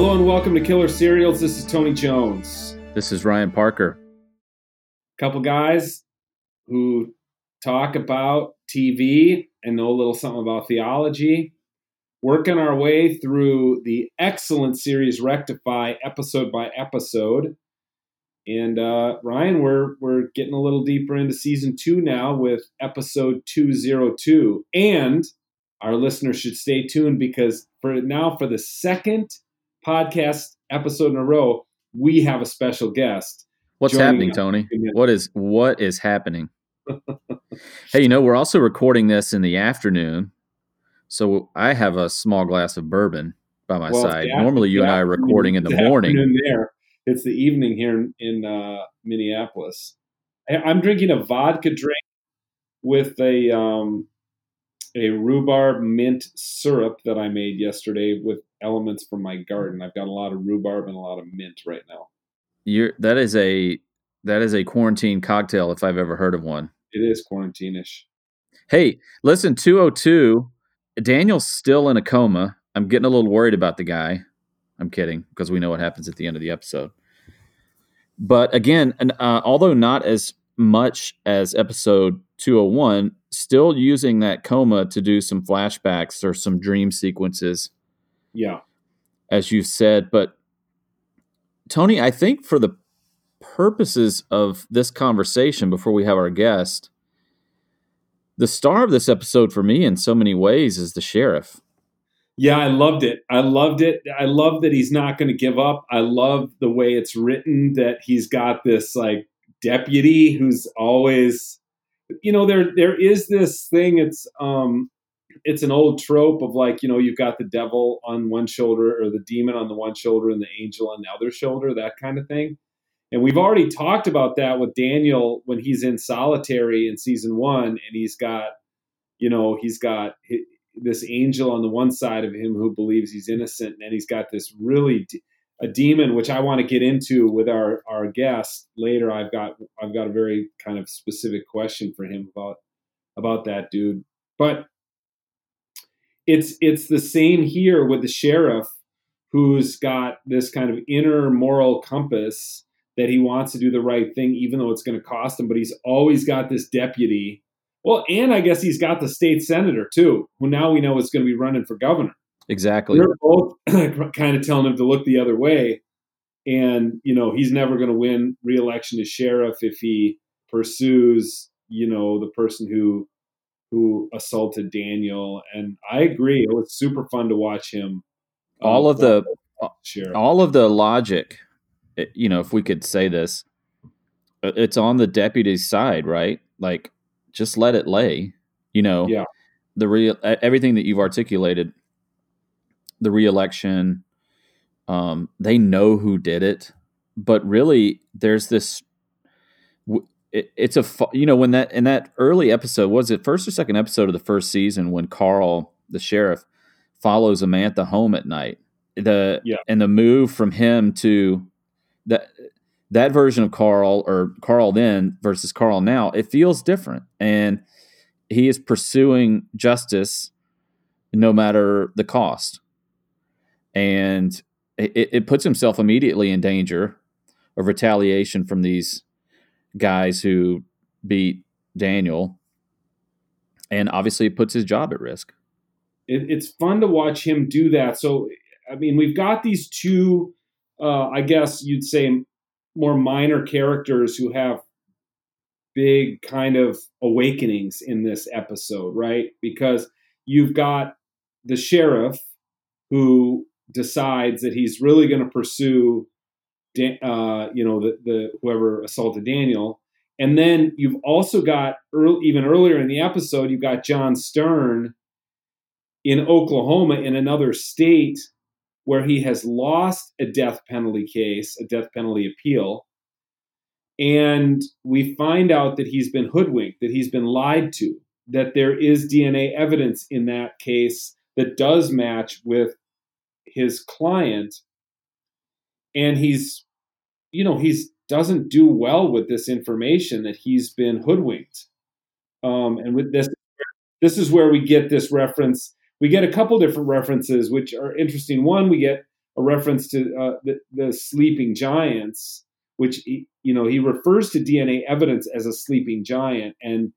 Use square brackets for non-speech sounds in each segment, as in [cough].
Hello and welcome to Killer Serials. This is Tony Jones. This is Ryan Parker. Couple guys who talk about TV and know a little something about theology. Working our way through the excellent series Rectify episode by episode. And uh, Ryan, we're we're getting a little deeper into season two now with episode two zero two. And our listeners should stay tuned because for now, for the second podcast episode in a row, we have a special guest. What's happening, us. Tony? What is what is happening? [laughs] hey, you know, we're also recording this in the afternoon. So I have a small glass of bourbon by my well, side. Normally you and I are recording in the morning. There. It's the evening here in, in uh, Minneapolis. I, I'm drinking a vodka drink with a um, a rhubarb mint syrup that I made yesterday with elements from my garden. I've got a lot of rhubarb and a lot of mint right now. You're that is a that is a quarantine cocktail if I've ever heard of one. It is quarantine-ish. Hey, listen, 202. Daniel's still in a coma. I'm getting a little worried about the guy. I'm kidding because we know what happens at the end of the episode. But again, uh, although not as much as episode 201, still using that coma to do some flashbacks or some dream sequences. Yeah. As you said. But Tony, I think for the purposes of this conversation, before we have our guest, the star of this episode for me in so many ways is the sheriff. Yeah, I loved it. I loved it. I love that he's not going to give up. I love the way it's written that he's got this like deputy who's always you know there there is this thing it's um it's an old trope of like you know you've got the devil on one shoulder or the demon on the one shoulder and the angel on the other shoulder that kind of thing and we've already talked about that with daniel when he's in solitary in season one and he's got you know he's got this angel on the one side of him who believes he's innocent and he's got this really a demon, which I want to get into with our our guest later. I've got I've got a very kind of specific question for him about about that dude. But it's it's the same here with the sheriff who's got this kind of inner moral compass that he wants to do the right thing even though it's going to cost him but he's always got this deputy well and i guess he's got the state senator too who now we know is going to be running for governor Exactly. They're both [clears throat] kind of telling him to look the other way. And, you know, he's never going to win reelection as sheriff if he pursues, you know, the person who who assaulted Daniel. And I agree. It was super fun to watch him. Um, all of the sheriff. all of the logic, eh, you know, if we could say this, it's on the deputy's side, right? Like, just let it lay. You know, yeah. The real everything that you've articulated the reelection. Um, they know who did it, but really, there's this. It, it's a you know when that in that early episode was it first or second episode of the first season when Carl the sheriff follows Amantha home at night. The yeah. and the move from him to that that version of Carl or Carl then versus Carl now, it feels different. And he is pursuing justice no matter the cost and it, it puts himself immediately in danger of retaliation from these guys who beat Daniel, and obviously it puts his job at risk. It, it's fun to watch him do that. So, I mean, we've got these two, uh, I guess you'd say, more minor characters who have big kind of awakenings in this episode, right? Because you've got the sheriff who decides that he's really going to pursue, uh, you know, the, the whoever assaulted Daniel. And then you've also got early, even earlier in the episode, you've got John Stern in Oklahoma in another state where he has lost a death penalty case, a death penalty appeal. And we find out that he's been hoodwinked, that he's been lied to, that there is DNA evidence in that case that does match with his client and he's you know he's doesn't do well with this information that he's been hoodwinked. Um, and with this this is where we get this reference. We get a couple different references which are interesting. One we get a reference to uh, the, the sleeping giants, which you know he refers to DNA evidence as a sleeping giant, and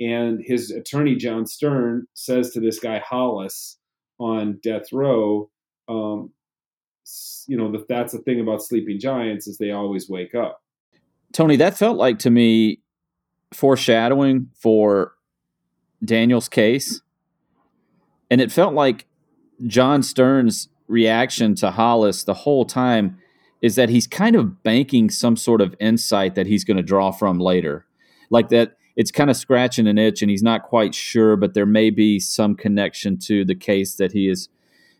and his attorney John Stern says to this guy Hollis on death row, um, you know that that's the thing about sleeping giants is they always wake up. Tony, that felt like to me foreshadowing for Daniel's case. And it felt like John Stern's reaction to Hollis the whole time is that he's kind of banking some sort of insight that he's going to draw from later. Like that it's kind of scratching an itch and he's not quite sure, but there may be some connection to the case that he is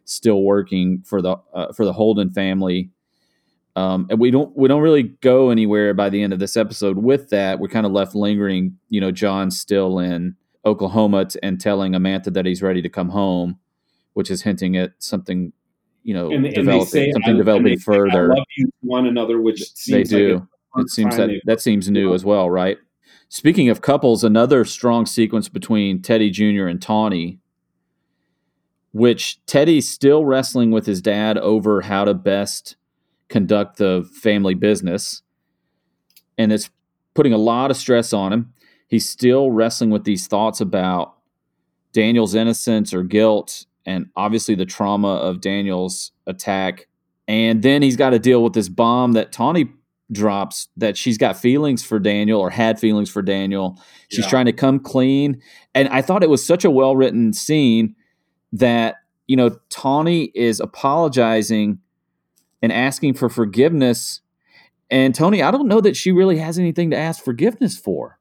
still working for the uh, for the Holden family. Um, and we don't we don't really go anywhere by the end of this episode with that. We're kind of left lingering. You know, John still in Oklahoma t- and telling Amantha that he's ready to come home, which is hinting at something, you know, And, and they developing say something I- developing and they say, I further. love you to one another, which They seems like do. it's it seems that that seems new as well, right? Speaking of couples, another strong sequence between Teddy Jr. and Tawny, which Teddy's still wrestling with his dad over how to best conduct the family business, and it's putting a lot of stress on him. He's still wrestling with these thoughts about Daniel's innocence or guilt, and obviously the trauma of Daniel's attack. And then he's got to deal with this bomb that Tawny drops that she's got feelings for Daniel or had feelings for Daniel. She's Yeah. trying to come clean. And I thought it was such a well written scene that, you know, Tawny is apologizing and asking for forgiveness. And Tony, I don't know that she really has anything to ask forgiveness for.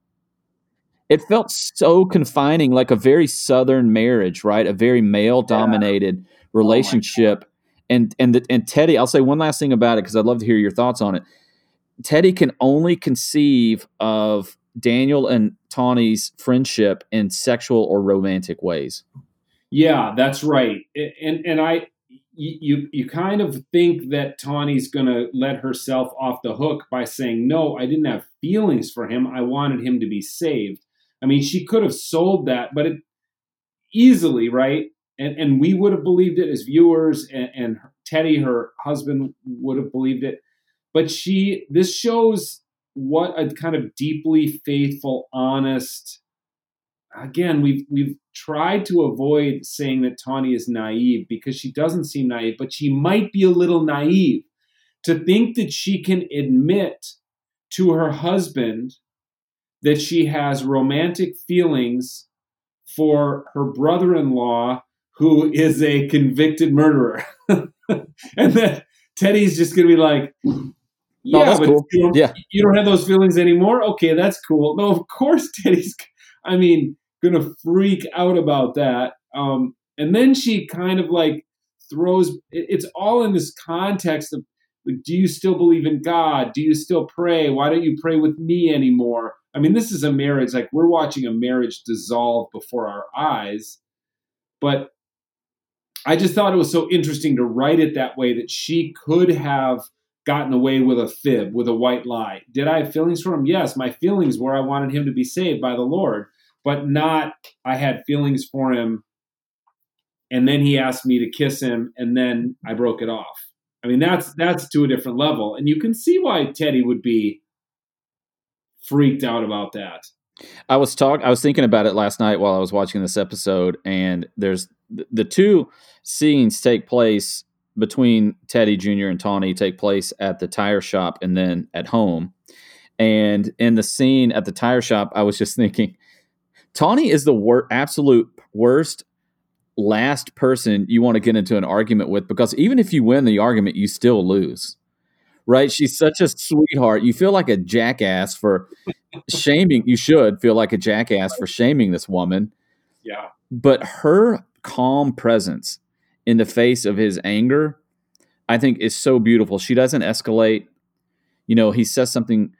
It felt so confining, like a very southern marriage, right? A very male dominated oh, relationship. and and the, and Teddy, I'll say one last thing about it because I'd love to hear your thoughts on it. Teddy can only conceive of Daniel and Tawny's friendship in sexual or romantic ways. Yeah, that's right. And and I you you kind of think that Tawny's going to let herself off the hook by saying, "No, I didn't have feelings for him. I wanted him to be saved." I mean, she could have sold that, but it easily, right? And and we would have believed it as viewers and, and Teddy her husband would have believed it. But she this shows what a kind of deeply faithful, honest again, we've we've tried to avoid saying that Tawny is naive because she doesn't seem naive, but she might be a little naive to think that she can admit to her husband that she has romantic feelings for her brother-in-law who is a convicted murderer. [laughs] and that Teddy's just going to be like, yeah, that's but cool. you, don't, Yeah. you don't have those feelings anymore? Okay, that's cool. No, of course Teddy's, I mean, to freak out about that. Um, and then she kind of like throws, it- it's all in this context of, like, do you still believe in God? Do you still pray? Why don't you pray with me anymore? I mean, this is a marriage, like we're watching a marriage dissolve before our eyes. But I just thought it was so interesting to write it that way that she could have gotten away with a fib, with a white lie. Did I have feelings for him? Yes, my feelings were I wanted him to be saved by the Lord, but not I had feelings for him and then he asked me to kiss him and then I broke it off. I mean, that's that's to a different level. And you can see why Teddy would be freaked out about that. I was talk I was thinking about it last night while I was watching this episode and there's th- the two scenes take place between Teddy Jr. and Tawny take place at the tire shop and then at home. And in the scene at the tire shop, I was just thinking, Tawny is the wor- absolute worst last person you want to get into an argument with because even if you win the argument, you still lose. Right? She's such a sweetheart. You feel like a jackass for shaming. You should feel like a jackass for shaming this woman. Yeah. But her calm presence in the face of his anger, I think is so beautiful. She doesn't escalate. You know, he says something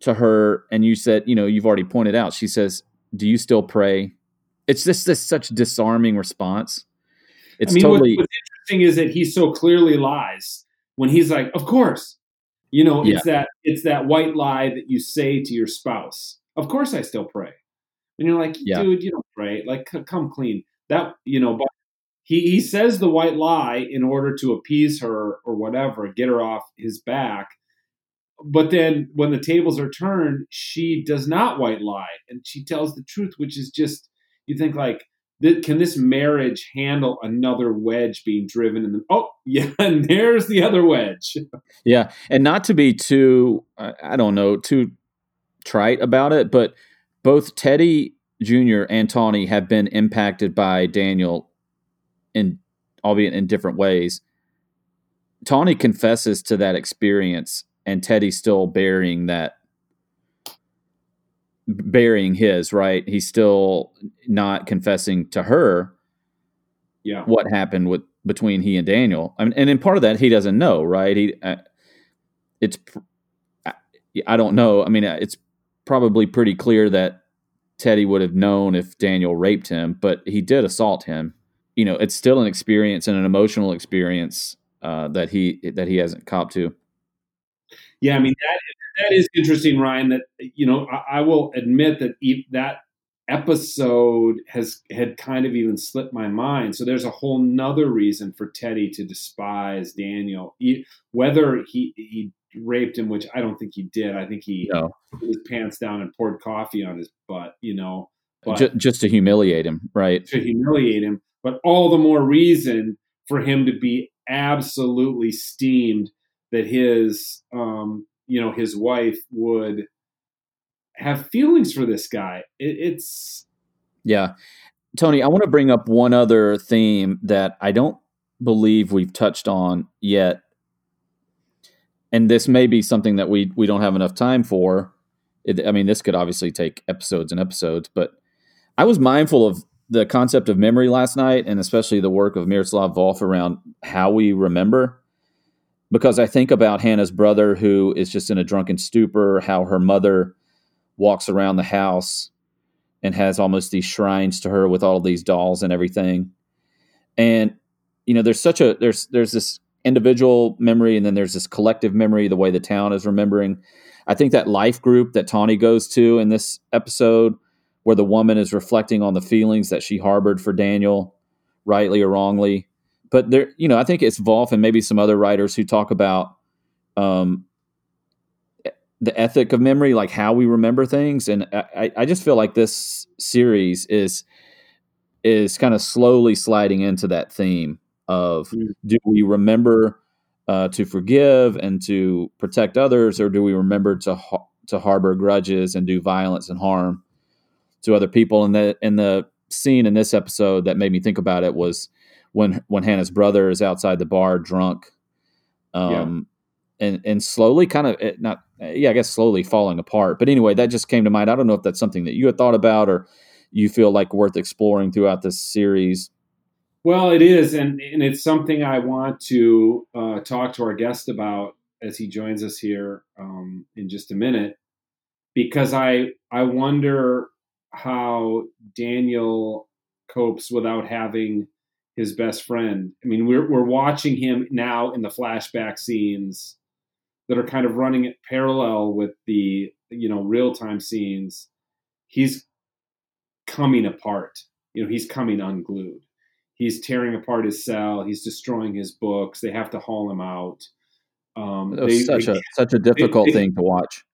to her, and you said, you know, you've already pointed out. She says, "Do you still pray?" It's just this such disarming response. It's I mean, totally what, what's interesting is that he so clearly lies when he's like, "Of course," you know, it's that it's that white lie that you say to your spouse. Of course, I still pray, and you're like, Yeah. "Dude, you don't pray. Like, c- come clean." That you know, but he he says the white lie in order to appease her or whatever, get her off his back. But then when the tables are turned, she does not white lie and she tells the truth, which is just you think like can this marriage handle another wedge being driven in the oh [laughs] yeah and there's the other wedge. Yeah and not to be too i don't know too trite about it but both teddy jr and tawny have been impacted by daniel in albeit in different ways. Tawny confesses to that experience and teddy's still burying that burying his right? He's still not confessing to her yeah. what happened with between he and daniel. I mean, and in part of that he doesn't know right? He uh, it's i don't know. I mean it's probably pretty clear that teddy would have known if daniel raped him but he did assault him. You know it's still an experience and an emotional experience uh, that he that he hasn't copped to yeah i mean that that is interesting, Ryan. That you know, I, I will admit that e- that episode has had kind of even slipped my mind. So there's a whole nother reason for Teddy to despise Daniel, he, whether he he raped him, which I don't think he did. I think he no. put his pants down and poured coffee on his butt. You know, just, just to humiliate him, right? To humiliate him, but all the more reason for him to be absolutely steamed that his um, you know his wife would have feelings for this guy. It, it's yeah, Tony. I want to bring up one other theme that I don't believe we've touched on yet, and this may be something that we we don't have enough time for. It, I mean, this could obviously take episodes and episodes, but I was mindful of the concept of memory last night, and especially the work of Miroslav Volf around how we remember because I think about Hannah's brother who is just in a drunken stupor, how her mother walks around the house and has almost these shrines to her with all these dolls and everything. And you know, there's such a there's there's this individual memory and then there's this collective memory, the way the town is remembering. I think that life group that Tawny goes to in this episode, where the woman is reflecting on the feelings that she harbored for Daniel, rightly or wrongly, but there, you know, I think it's Volf and maybe some other writers who talk about um, the ethic of memory, like how we remember things. And I, I just feel like this series is is kind of slowly sliding into that theme of mm. do we remember uh, to forgive and to protect others, or do we remember to to harbor grudges and do violence and harm to other people? And the and the scene in this episode that made me think about it was when when Hannah's brother is outside the bar drunk, um, yeah. and and slowly kind of eh, not yeah I guess slowly falling apart. But anyway, that just came to mind. I don't know if that's something that you had thought about or you feel like worth exploring throughout this series. Well, it is, and and it's something I want to uh, talk to our guest about as he joins us here um, in just a minute, because I I wonder how Daniel copes without having his best friend. I mean, we're we're watching him now in the flashback scenes that are kind of running it parallel with the you know real time scenes. He's coming apart. You know, he's coming unglued. He's tearing apart his cell. He's destroying his books. They have to haul him out. Um, they, such they, a such a difficult they, thing to watch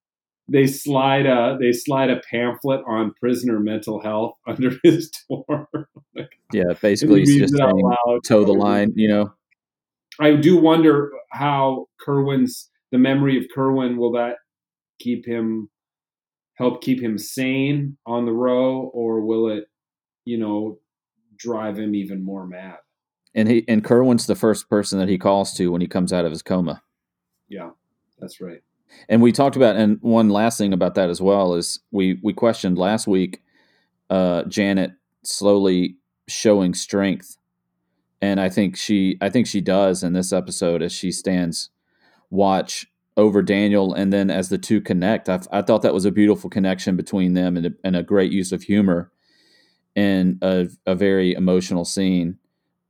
they slide a they slide a pamphlet on prisoner mental health [laughs] under his door. Yeah, basically he's just saying toe the line, you know. I do wonder how Kerwin's the memory of Kerwin will that keep him help keep him sane on the row or will it, you know, drive him even more mad? And he and Kerwin's the first person that he calls to when he comes out of his coma. Yeah, that's right. And we talked about, and one last thing about that as well is we we questioned last week uh, Janet slowly showing strength, and I think she I think she does in this episode as she stands watch over Daniel, and then as the two connect, I, I thought that was a beautiful connection between them and a, and a great use of humor in a, a very emotional scene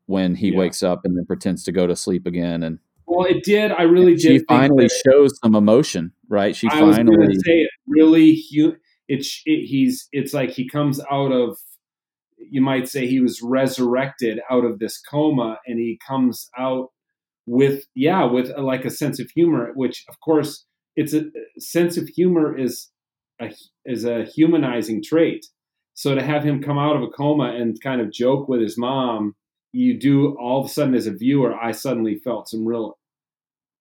when he yeah. wakes up and then pretends to go to sleep again and well, it did. I really did. She finally shows some emotion, right? She I finally say it really. It's it, he's. It's like he comes out of you might say he was resurrected out of this coma and he comes out with yeah with a, like a sense of humor which of course it's a sense of humor is a is a humanizing trait. So to have him come out of a coma and kind of joke with his mom you do all of a sudden as a viewer i suddenly felt some real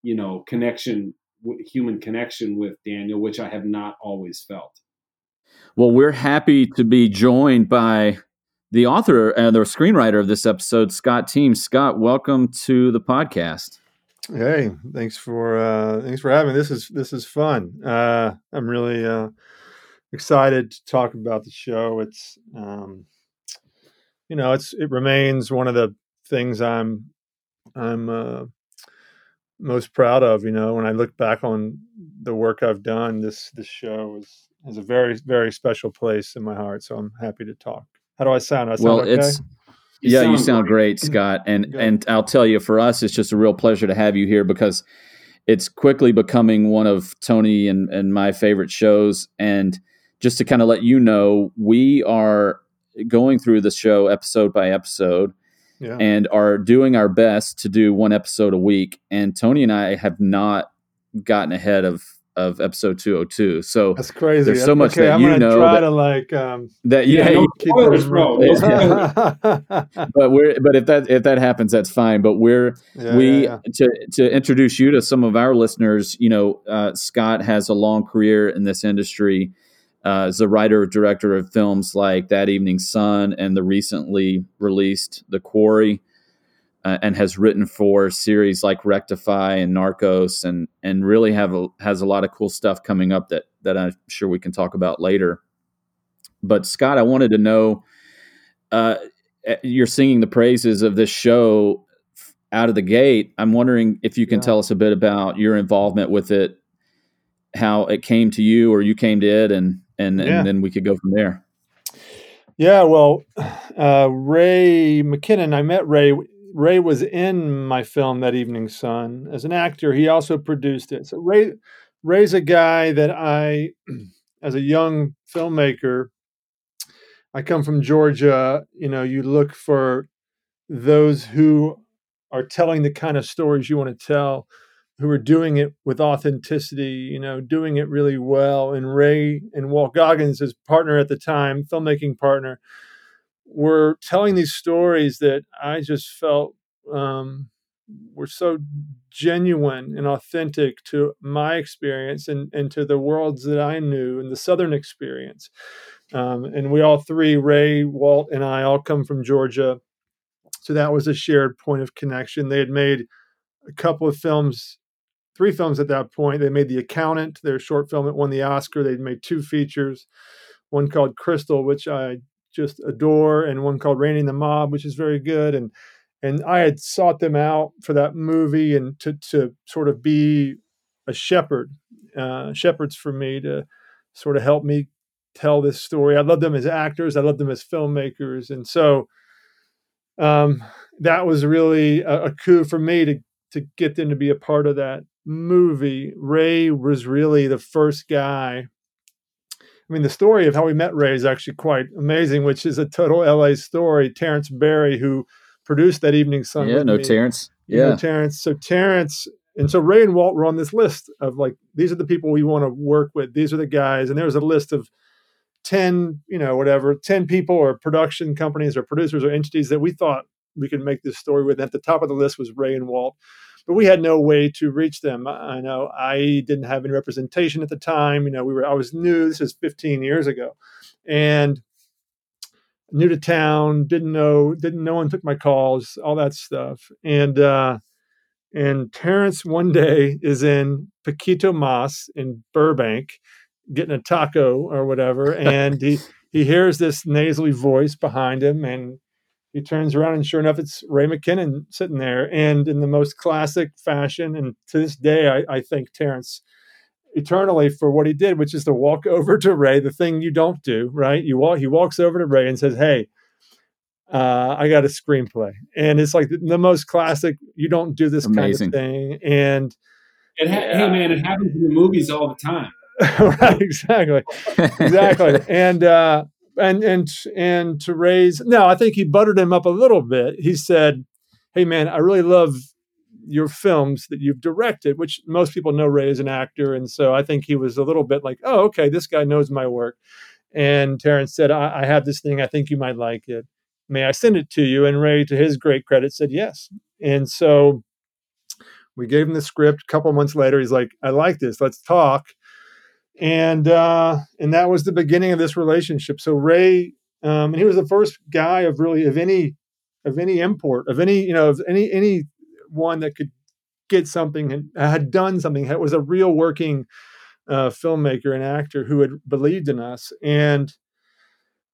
you know connection human connection with daniel which i have not always felt. Well we're happy to be joined by the author and uh, the screenwriter of this episode, Scott Teems. Scott, welcome to the podcast. Hey, thanks for uh, thanks for having me. This is this is fun. Uh, I'm really uh, excited to talk about the show. It's um, you know it's it remains one of the things I'm I'm uh, most proud of. You know, when I look back on the work I've done, this this show is has a very very special place in my heart. So I'm happy to talk. How do I sound? I sound well, okay? it's you yeah, sound you sound great, great Scott. And Good. and I'll tell you, for us, it's just a real pleasure to have you here because it's quickly becoming one of Tony and, and my favorite shows. And just to kind of let you know, we are going through the show episode by episode. Yeah. And are doing our best to do one episode a week. And Tony and I have not gotten ahead of of episode 202. So that's crazy. There's so much okay, that I'm you know. Try that, to like um, that yeah, yeah spoilers, bro. [laughs] but we're but if that if that happens, that's fine. But we're yeah, we yeah, to to introduce you to some of our listeners. You know, uh, Scott has a long career in this industry. Uh, as a writer director of films like That Evening Sun and the recently released The Quarry uh, and has written for series like Rectify and Narcos, and and really have a, has a lot of cool stuff coming up that that I'm sure we can talk about later. But Scott, I wanted to know, uh, eh, you're singing the praises of this show out of the gate. I'm wondering if you can yeah. tell us a bit about your involvement with it, how it came to you, or you came to it, and and, yeah. and then we could go from there. Yeah, well, [sighs] uh, Ray McKinnon, I met Ray Ray was in my film that evening sun as an actor. He also produced it. So Ray Ray's a guy that I, [clears throat] as a young filmmaker, I come from Georgia. You know, you look for those who are telling the kind of stories you want to tell, who are doing it with authenticity, you know, doing it really well. And Ray and Walt Goggins, his partner at the time, filmmaking partner, were telling these stories that I just felt um, were so genuine and authentic to my experience and, and to the worlds that I knew and the Southern experience. Um, and we all three, Ray, Walt, and I, all come from Georgia. So that was a shared point of connection. They had made a couple of films, three films at that point. They made The Accountant, their short film that won the Oscar. They'd made two features, one called Chrystal, which I just adore, and one called Randy the Mob, which is very good. And and I had sought them out for that movie and to to sort of be a shepherd, uh, shepherds for me to sort of help me tell this story. I love them as actors. I love them as filmmakers, and so um, that was really a, a coup for me to to get them to be a part of that movie. Ray was really the first guy I mean, the story of how we met Ray is actually quite amazing, which is a total LA story. Terrence Berry, who produced that evening sun. Yeah, no me, Terrence. Yeah, Terrence. So Terrence, and so Ray and Walt were on this list of like these are the people we want to work with. These are the guys, and there was a list of ten, you know, whatever, ten people or production companies or producers or entities that we thought we could make this story with. And at the top of the list was Ray and Walt but we had no way to reach them. I know I didn't have any representation at the time. You know, we were I was new. This is 15 years ago, and new to town. Didn't know. Didn't no one took my calls. All that stuff. And uh, and Terrence one day is in Poquito Mas in Burbank, getting a taco or whatever, and he he hears this nasally voice behind him and he turns around and sure enough it's ray mckinnon sitting there and in the most classic fashion and to this day i, I thank terrence eternally for what he did which is to walk [laughs] over to ray the thing you don't do right you walk he walks over to ray and says hey uh, I got a screenplay, and it's like the, the most classic. You don't do this Amazing. kind of thing, and it ha- yeah. hey man, it happens in the movies all the time. [laughs] right, exactly, [laughs] exactly. and uh, and and and to raise no, I think he buttered him up a little bit. He said, "Hey man, I really love your films that you've directed," which most people know Ray as an actor, and so I think he was a little bit like, "Oh, okay, this guy knows my work." And Terrence said, I, I have this thing. I think you might like it. May I send it to you? And Ray, to his great credit, said yes. And so we gave him the script. A couple months later, he's like, I like this. Let's talk. And uh, and that was the beginning of this relationship. So Ray, um, and he was the first guy of really of any of any import of any you know of any any one that could get something and had done something. It was a real working uh, filmmaker and actor who had believed in us, and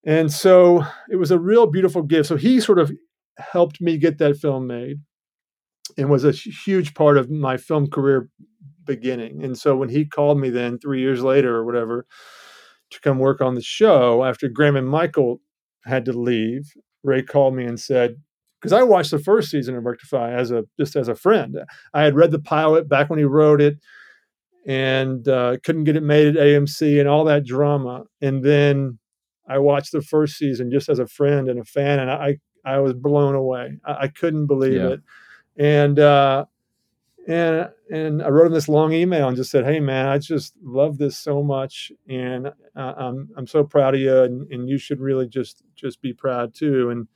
and so it was a real beautiful gift. So he sort of helped me get that film made, and was a huge part of my film career beginning. And so when he called me then three years later or whatever to come work on the show after Graham and Michael had to leave, Ray called me and said, because I watched the first season of Rectify as a just as a friend. I had read the pilot back when he wrote it and uh, couldn't get it made at AMC and all that drama. And then I watched the first season just as a friend and a fan, and I I was blown away. I, I couldn't believe yeah. it. And uh, and and I wrote him this long email and just said, "Hey man, I just love this so much, and uh, I'm I'm so proud of you, and, and you should really just just be proud too." And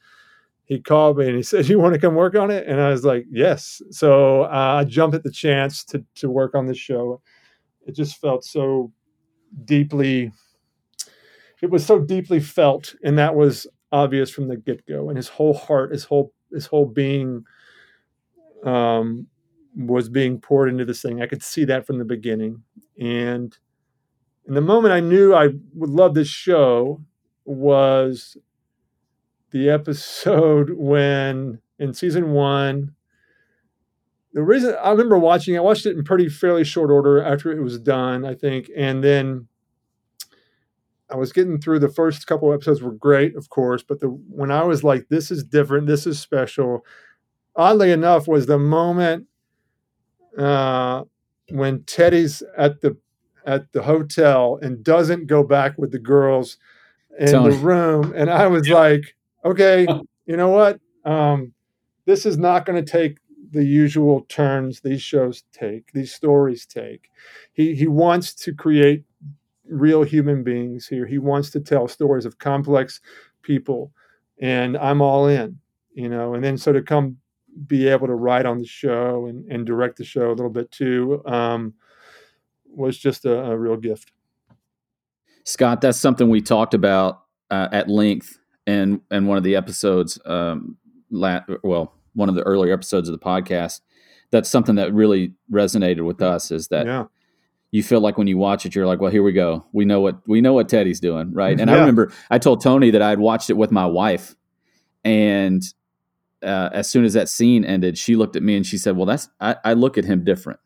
he called me and he [laughs] said, "You want to come work on it?" And I was like, "Yes." So uh, I jumped at the chance to to work on this show it just felt so deeply it was so deeply felt and that was obvious from the get-go and his whole heart his whole his whole being um, was being poured into this thing i could see that from the beginning and in the moment i knew i would love this show was the episode [laughs] when in season one the reason I remember watching, I watched it in pretty fairly short order after it was done, I think, and then I was getting through the first couple episodes were great, of course, but the when I was like, this is different, this is special. Oddly enough, was the moment uh, when Teddy's at the at the hotel and doesn't go back with the girls in Tony. the room, and I was like, okay, [laughs] you know what? Um, this is not going to take the usual turns these shows take, these stories take. He he wants to create real human beings here. He wants to tell stories of complex people, and I'm all in, you know. And then so to come be able to write on the show and, and direct the show a little bit too um, was just a, a, real gift. Scott, that's something we talked about uh, at length in in one of the episodes. Um, la- well, one of the earlier episodes of the podcast, that's something that really resonated with us is that yeah. you feel like when you watch it, you're like, well, here we go. We know what we know what Teddy's doing, right? [laughs] And yeah. I remember I told Tony that I had watched it with my wife, and uh, as soon as that scene ended, she looked at me and she said, "Well, that's I, I look at him different."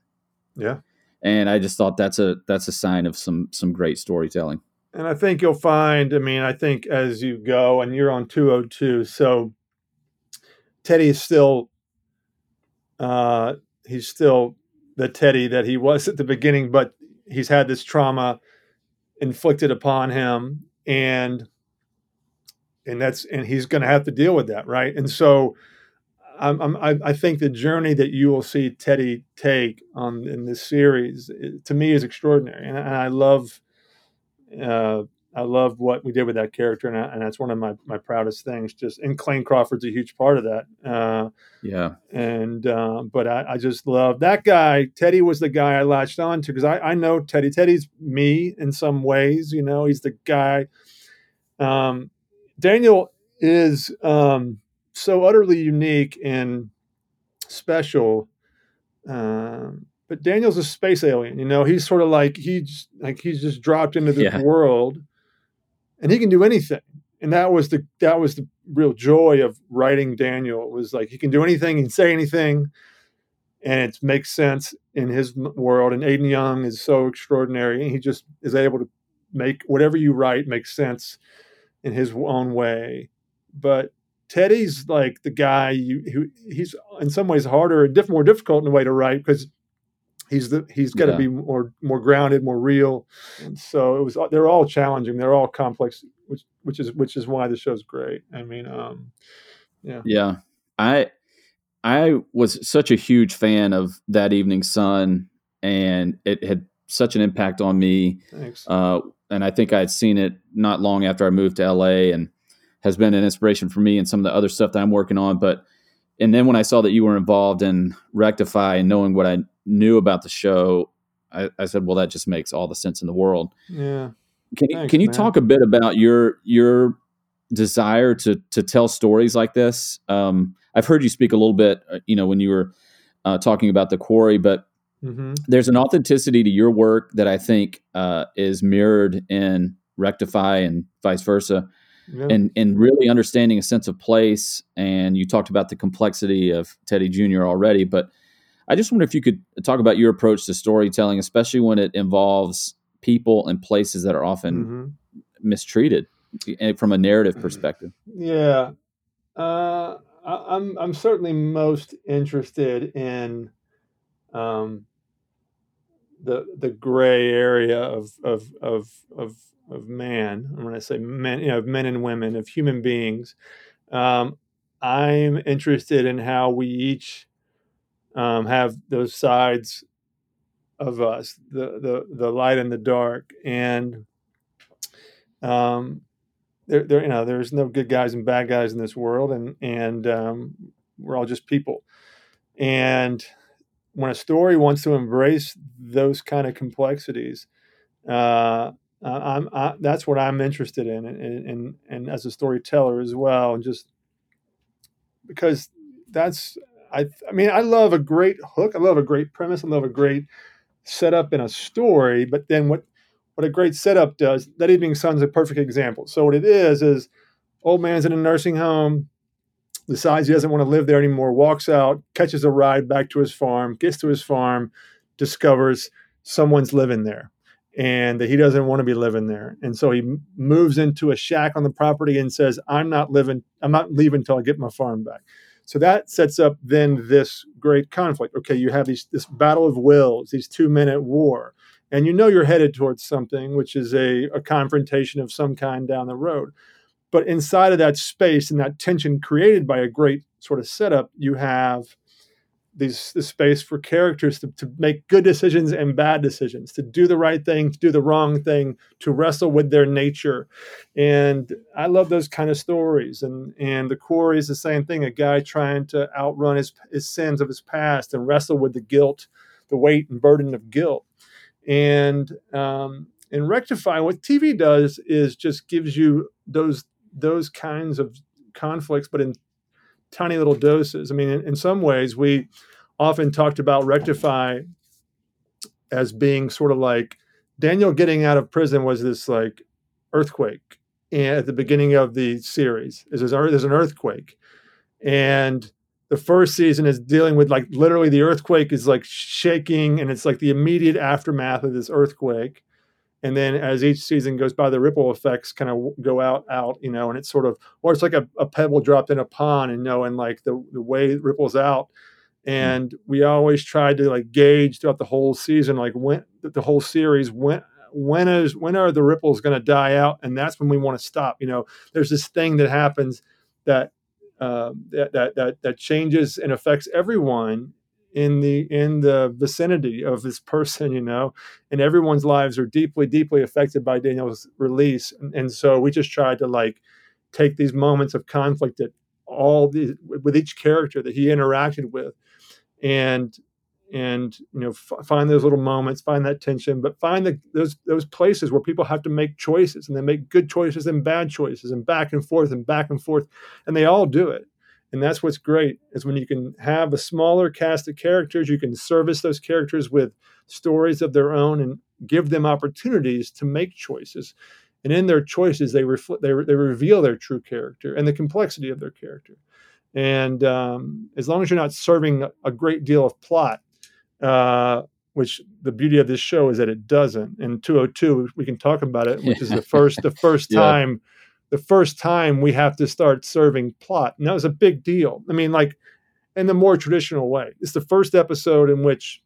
Yeah, and I just thought that's a that's a sign of some some great storytelling. And I think you'll find. I mean, I think as you go, and you're on 202, so Teddy is still uh, he's still the Teddy that he was at the beginning, but he's had this trauma inflicted upon him, and and that's and he's going to have to deal with that, right? And so, I'm, I'm, i think the journey that you will see Teddy take on in this series, to me, is extraordinary, and, and I love. Uh, I love what we did with that character, and, I, and that's one of my, my proudest things. Just and Clayne Crawford's a huge part of that. Uh, yeah. And uh, but I, I, just love that guy. Teddy was the guy I latched on to because I, I know Teddy. Teddy's me in some ways. You know, he's the guy. Um, Daniel is um, so utterly unique and special. Um, but Daniel's a space alien. You know, he's sort of like he's like he's just dropped into this yeah. world and he can do anything. And that was the that was the real joy of writing Daniel. It was like he can do anything, he can say anything, and it makes sense in his world. And Aden Young is so extraordinary, he just is able to make whatever you write make sense in his own way. But Teddy's like the guy you, who he's in some ways harder and diff, more difficult in a way to write because he's the he's got to yeah. be more more grounded, more real. And so it was they're all challenging. They're all complex, which which is which is why the show's great. I mean, um, yeah, yeah. I I was such a huge fan of that Evening Sun, and it had such an impact on me. Thanks. Uh, and I think I had seen it not long after I moved to LA, and has been an inspiration for me and some of the other stuff that I'm working on. But and then when I saw that you were involved in Rectify and knowing what I knew about the show, I, I said, well, that just makes all the sense in the world. Yeah. Can you Thanks, can you man. talk a bit about your your desire to to tell stories like this? Um, I've heard you speak a little bit, uh, you know, when you were uh, talking about the quarry, but hmm there's an authenticity to your work that I think uh, is mirrored in Rectify and vice versa, Yeah. and and really understanding a sense of place. And you talked about the complexity of Teddy Jr. already, but I just wonder if you could talk about your approach to storytelling, especially when it involves people and places that are often Mhm. mistreated from a narrative perspective. Yeah, uh, I, I'm I'm certainly most interested in um, the the gray area of of of of of man. When I say men, you know, of men and women, of human beings, um, I'm interested in how we each um, have those sides of us, the the the light and the dark, and um, there, there, you know, there's no good guys and bad guys in this world, and and um, we're all just people. And when a story wants to embrace those kind of complexities, uh, I'm I, that's what I'm interested in, and, and and as a storyteller as well, and just because that's I I mean I love a great hook, I love a great premise, I love a great setup in a story, but then what what a great setup does. That Evening Sun's a perfect example. So what it is is old man's in a nursing home, decides he doesn't want to live there anymore, walks out, catches a ride back to his farm, gets to his farm, discovers someone's living there and that he doesn't want to be living there. And so he moves into a shack on the property and says, I'm not living, I'm not leaving until I get my farm back. So that sets up then this great conflict. Okay, you have these this battle of wills, these two men at war, and you know you're headed towards something, which is a, a confrontation of some kind down the road. But inside of that space and that tension created by a great sort of setup, you have these the space for characters to, to make good decisions and bad decisions, to do the right thing, to do the wrong thing, to wrestle with their nature. And I love those kind of stories. And and the quarry is the same thing, a guy trying to outrun his, his sins of his past and wrestle with the guilt, the weight and burden of guilt. And um, and rectify what TV does is just gives you those those kinds of conflicts, but in tiny little doses. I mean, in, in some ways, we often talked about rectify as being sort of like Daniel getting out of prison was this like earthquake at the beginning of the series. Is there's an earthquake, and the first season is dealing with like literally the earthquake is like shaking, and it's like the immediate aftermath of this earthquake. And then as each season goes by, the ripple effects kind of go out, out, you know, and it's sort of, or it's like a, a pebble dropped in a pond, and you know, and like the, the way it ripples out. And we always tried to like gauge throughout the whole season, like when the whole series, when when is when are the ripples going to die out? And that's when we want to stop. You know, there's this thing that happens that uh, that, that that that changes and affects everyone in the in the vicinity of this person you know and everyone's lives are deeply deeply affected by daniel's release. And, and so we just tried to like take these moments of conflict that all the with each character that he interacted with and and you know f- find those little moments find that tension but find the, those those places where people have to make choices and they make good choices and bad choices and back and forth and back and forth and they all do it and that's what's great is when you can have a smaller cast of characters you can service those characters with stories of their own and give them opportunities to make choices and in their choices they reflect they, they reveal their true character and the complexity of their character and um, as long as you're not serving a- a great deal of plot uh, which the beauty of this show is that it doesn't In 202 we can talk about it which is the [laughs] first the first Yeah. time the first time we have to start serving plot and that was a big deal i mean like in the more traditional way it's the first episode in which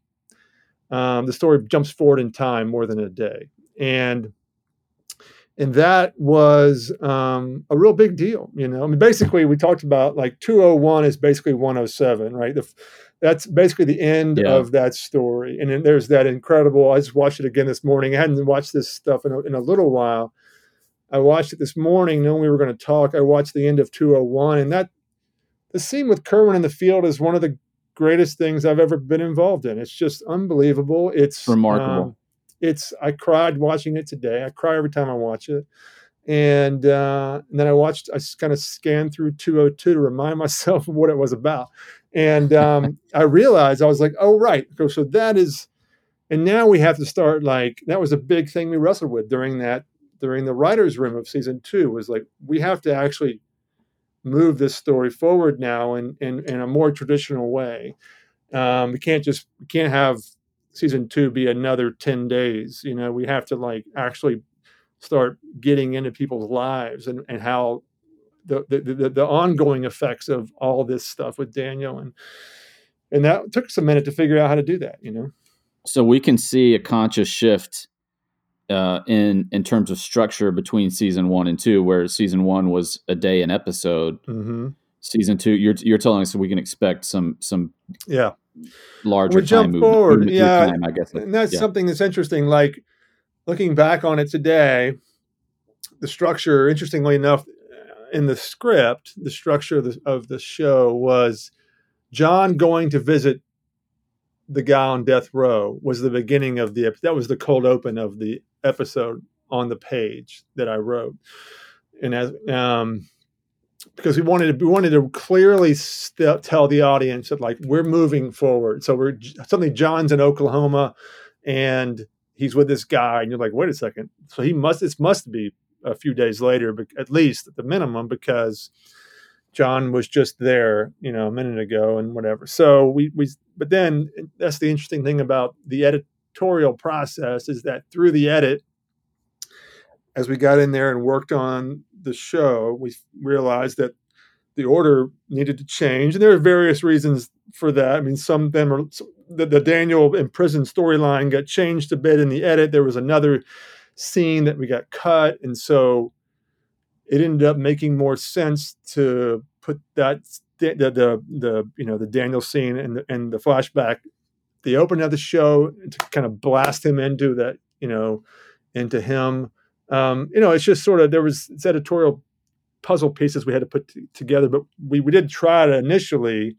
um, the story jumps forward in time more than a day and and that was um, a real big deal. You know, I mean, basically, we talked about like 201 is basically 107, right? The, that's basically the end yeah. of that story. And then there's that incredible. I just watched it again this morning. I hadn't watched this stuff in a, in a little while. I watched it this morning, knowing we were going to talk. I watched the end of 201, and that the scene with Kerwin in the field is one of the greatest things I've ever been involved in. It's just unbelievable. It's remarkable. Um, it's I cried watching it today. I cry every time I watch it. And, uh, and then I watched, I just kind of scanned through 202 to remind [laughs] myself of what it was about. And um, [laughs] I realized I was like, oh, right. So that is, and now we have to start like, that was a big thing we wrestled with during that, during the writer's room of season two was like, we have to actually move this story forward now in, in, in a more traditional way. Um, we can't just, we can't have season two be another 10 days you know? We have to like actually start getting into people's lives and, and how the, the, the, the ongoing effects of all this stuff with daniel. And and that took us a minute to figure out how to do that you know? So we can see a conscious shift uh, in in terms of structure between season one and two, where season one was a day an episode. Mm-hmm. Season two, you're you're telling us we can expect some some yeah larger we jump forward. Yeah, time, I guess, and that's yeah. something that's interesting. Like looking back on it today, the structure, interestingly enough, in the script, the structure of the, of the show was John going to visit the guy on death row was the beginning of the that was the cold open of the episode on the page that I wrote, and as um, because we wanted to we wanted to clearly st- tell the audience that like we're moving forward. So we're suddenly John's in Oklahoma, and he's with this guy, and you're like, wait a second. So he must this must be a few days later, but at least at the minimum, because John was just there, you know, a minute ago and whatever. So we we but then that's the interesting thing about the editorial process is that through the edit as we got in there and worked on the show, we realized that the order needed to change, and there are various reasons for that. I mean, some of them are the, the Daniel in prison storyline got changed a bit in the edit. There was another scene that we got cut, and so it ended up making more sense to put that the the, the you know the Daniel scene and the, and the flashback, the opening of the show to kind of blast him into that you know into him um, you know, it's just sort of there was editorial puzzle pieces we had to put t- together, but we, we did try to initially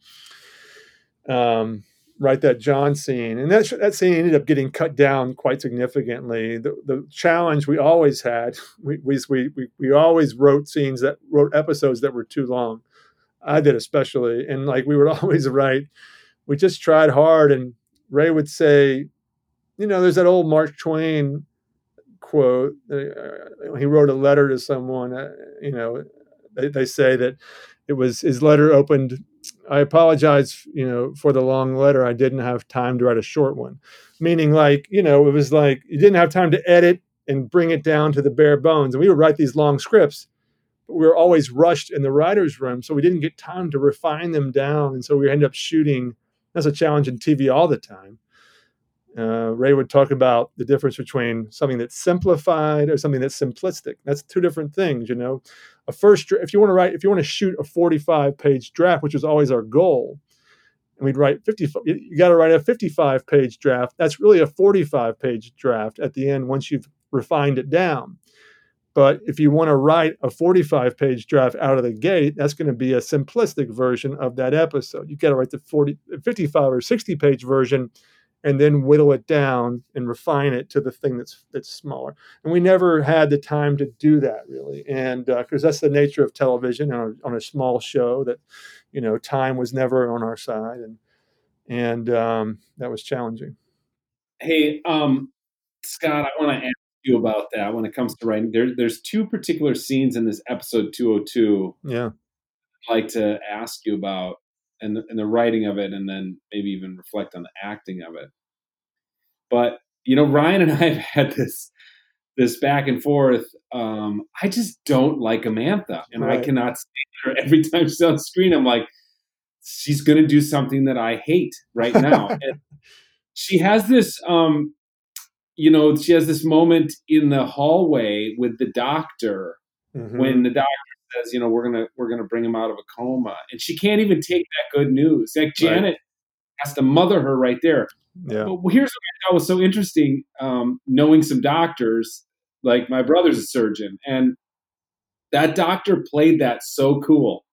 um, write that John scene, and that that scene ended up getting cut down quite significantly. The, the challenge we always had, [laughs] we, we we we always wrote scenes that wrote episodes that were too long. I did especially, and like we would [laughs] always write, we just tried hard, and Ray would say, you know, there's that old Mark Twain quote. Uh, he wrote a letter to someone. Uh, you know, they, they say that it was his letter opened. I apologize, you know, for the long letter. I didn't have time to write a short one. Meaning, like, you know, it was like you didn't have time to edit and bring it down to the bare bones. And we would write these long scripts, we were always rushed in the writer's room. So we didn't get time to refine them down. And so we ended up shooting. That's a challenge in TV all the time uh, Ray would talk about the difference between something that's simplified or something that's simplistic. That's two different things, you know. A first, if you want to write, if you want to shoot a 45 page draft, which was always our goal, and we'd write 50, you got to write a 55 page draft. That's really a 45 page draft at the end once you've refined it down. But if you want to write a 45 page draft out of the gate, that's going to be a simplistic version of that episode. You got to write the 40, 55 or 60 page version and then whittle it down and refine it to the thing that's that's smaller. And we never had the time to do that really, and because uh, that's the nature of television on a, on a, small show that you know time was never on our side, and and um, that was challenging. Hey, um, Scott, I want to ask you about that when it comes to writing. There, there's two particular scenes in this episode 202. Yeah, I'd like to ask you about and the, and the writing of it, and then maybe even reflect on the acting of it. But you know, Ryan and [laughs] I have had this this back and forth. Um, I just don't like Amantha, and right. I cannot stand her. [laughs] Every time she's on screen, I'm like, she's going to do something that I hate right now. [laughs] and she has this. Um, you know, she has this moment in the hallway with the doctor Mhm. when the doctor says, you know, we're gonna we're gonna bring him out of a coma, and she can't even take that good news. Like Janet has to mother her right there. yeah. But here's what I thought was so interesting: um, knowing some doctors. Like my brother's a surgeon, and that doctor played that so cool.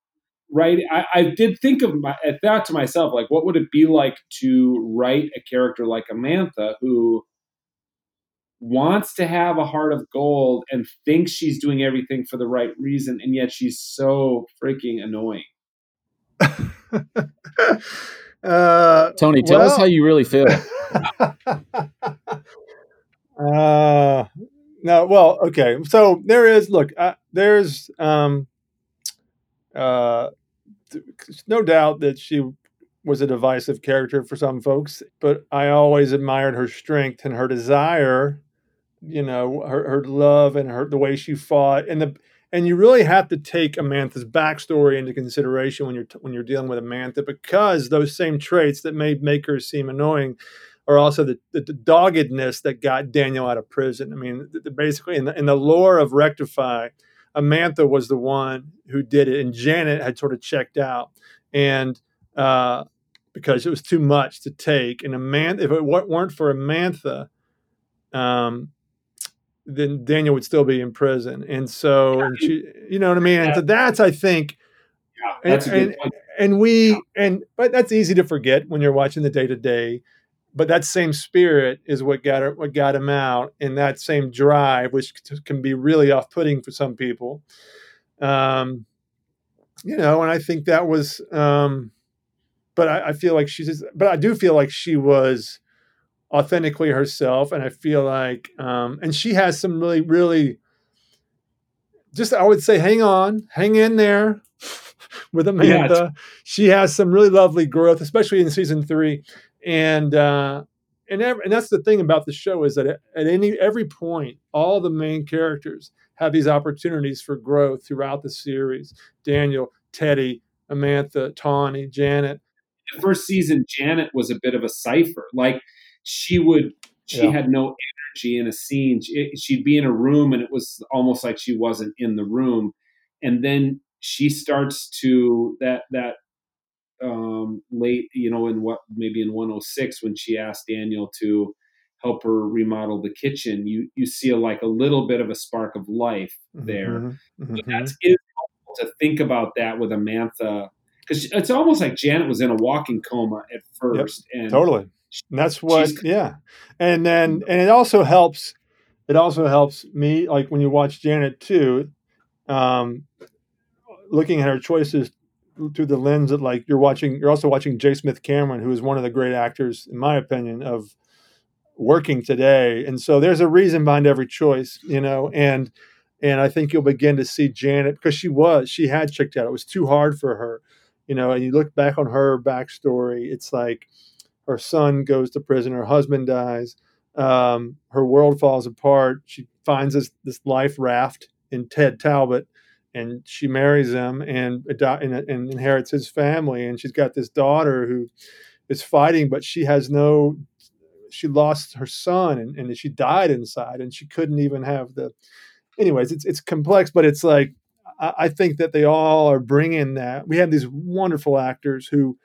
Right, I, I did think of my, at that to myself, like, what would it be like to write a character like Amantha who wants to have a heart of gold and thinks she's doing everything for the right reason, and yet she's so freaking annoying. [laughs] uh, Tony, tell us how you really feel. [laughs] uh, no, well, okay. So there is, look, uh, there's um, uh, no doubt that she was a divisive character for some folks, but I always admired her strength and her desire, you know, her, her love and her the way she fought and the and you really have to take Amantha's backstory into consideration when you're when you're dealing with Amantha because those same traits that may make her seem annoying are also the, the, the doggedness that got Daniel out of prison. I mean, th- th- basically in the, in the lore of Rectify, Amantha was the one who did it, and Janet had sort of checked out, and uh, because it was too much to take. And Amantha, if it weren't for Amantha, um, then Daniel would still be in prison. And so, and she, you know what I mean. And so that's, I think, Yeah, that's a And- and we and but that's easy to forget when you're watching the day to day but that same spirit is what got her, what got him out. And that same drive which can be really off-putting for some people. Um you know and i think that was um but i, I feel like she's but i do feel like she was authentically herself and i feel like um and she has some really really just i would say hang on hang in there [laughs] with amantha she has some really lovely growth especially in season three. And uh and, ev- and that's the thing about the show is that at, at any every point all the main characters have these opportunities for growth throughout the series. Daniel teddy amantha tawny janet. The first season, Janet was a bit of a cipher. Like she would, she Yeah. had no energy in a scene. She, she'd be in a room, and it was almost like she wasn't in the room. And then she starts to that that um, late, you know, in what maybe in 106 when she asked Daniel to help her remodel the kitchen. You you see a, like a little bit of a spark of life there. Mhm, So mhm. that's helpful to think about that with Amantha because it's almost like Janet was in a walking coma at first, and totally and that's what She's- yeah. And then and it also helps it also helps me like when you watch janet too um looking at her choices through the lens that, like you're watching you're also watching J. Smith-Cameron who is one of the great actors in my opinion of working today. And so there's a reason behind every choice you know and and i think you'll begin to see janet because she was she had checked out. It was too hard for her you know and you look back on her backstory it's like her son goes to prison her husband dies um, her world falls apart. She finds this this life raft in ted talbot and she marries him and, and, and inherits his family and she's got this daughter who is fighting but she has no she lost her son and, and she died inside and she couldn't even have the anyways it's it's complex but it's like I, I think that they all are bringing that. We have these wonderful actors who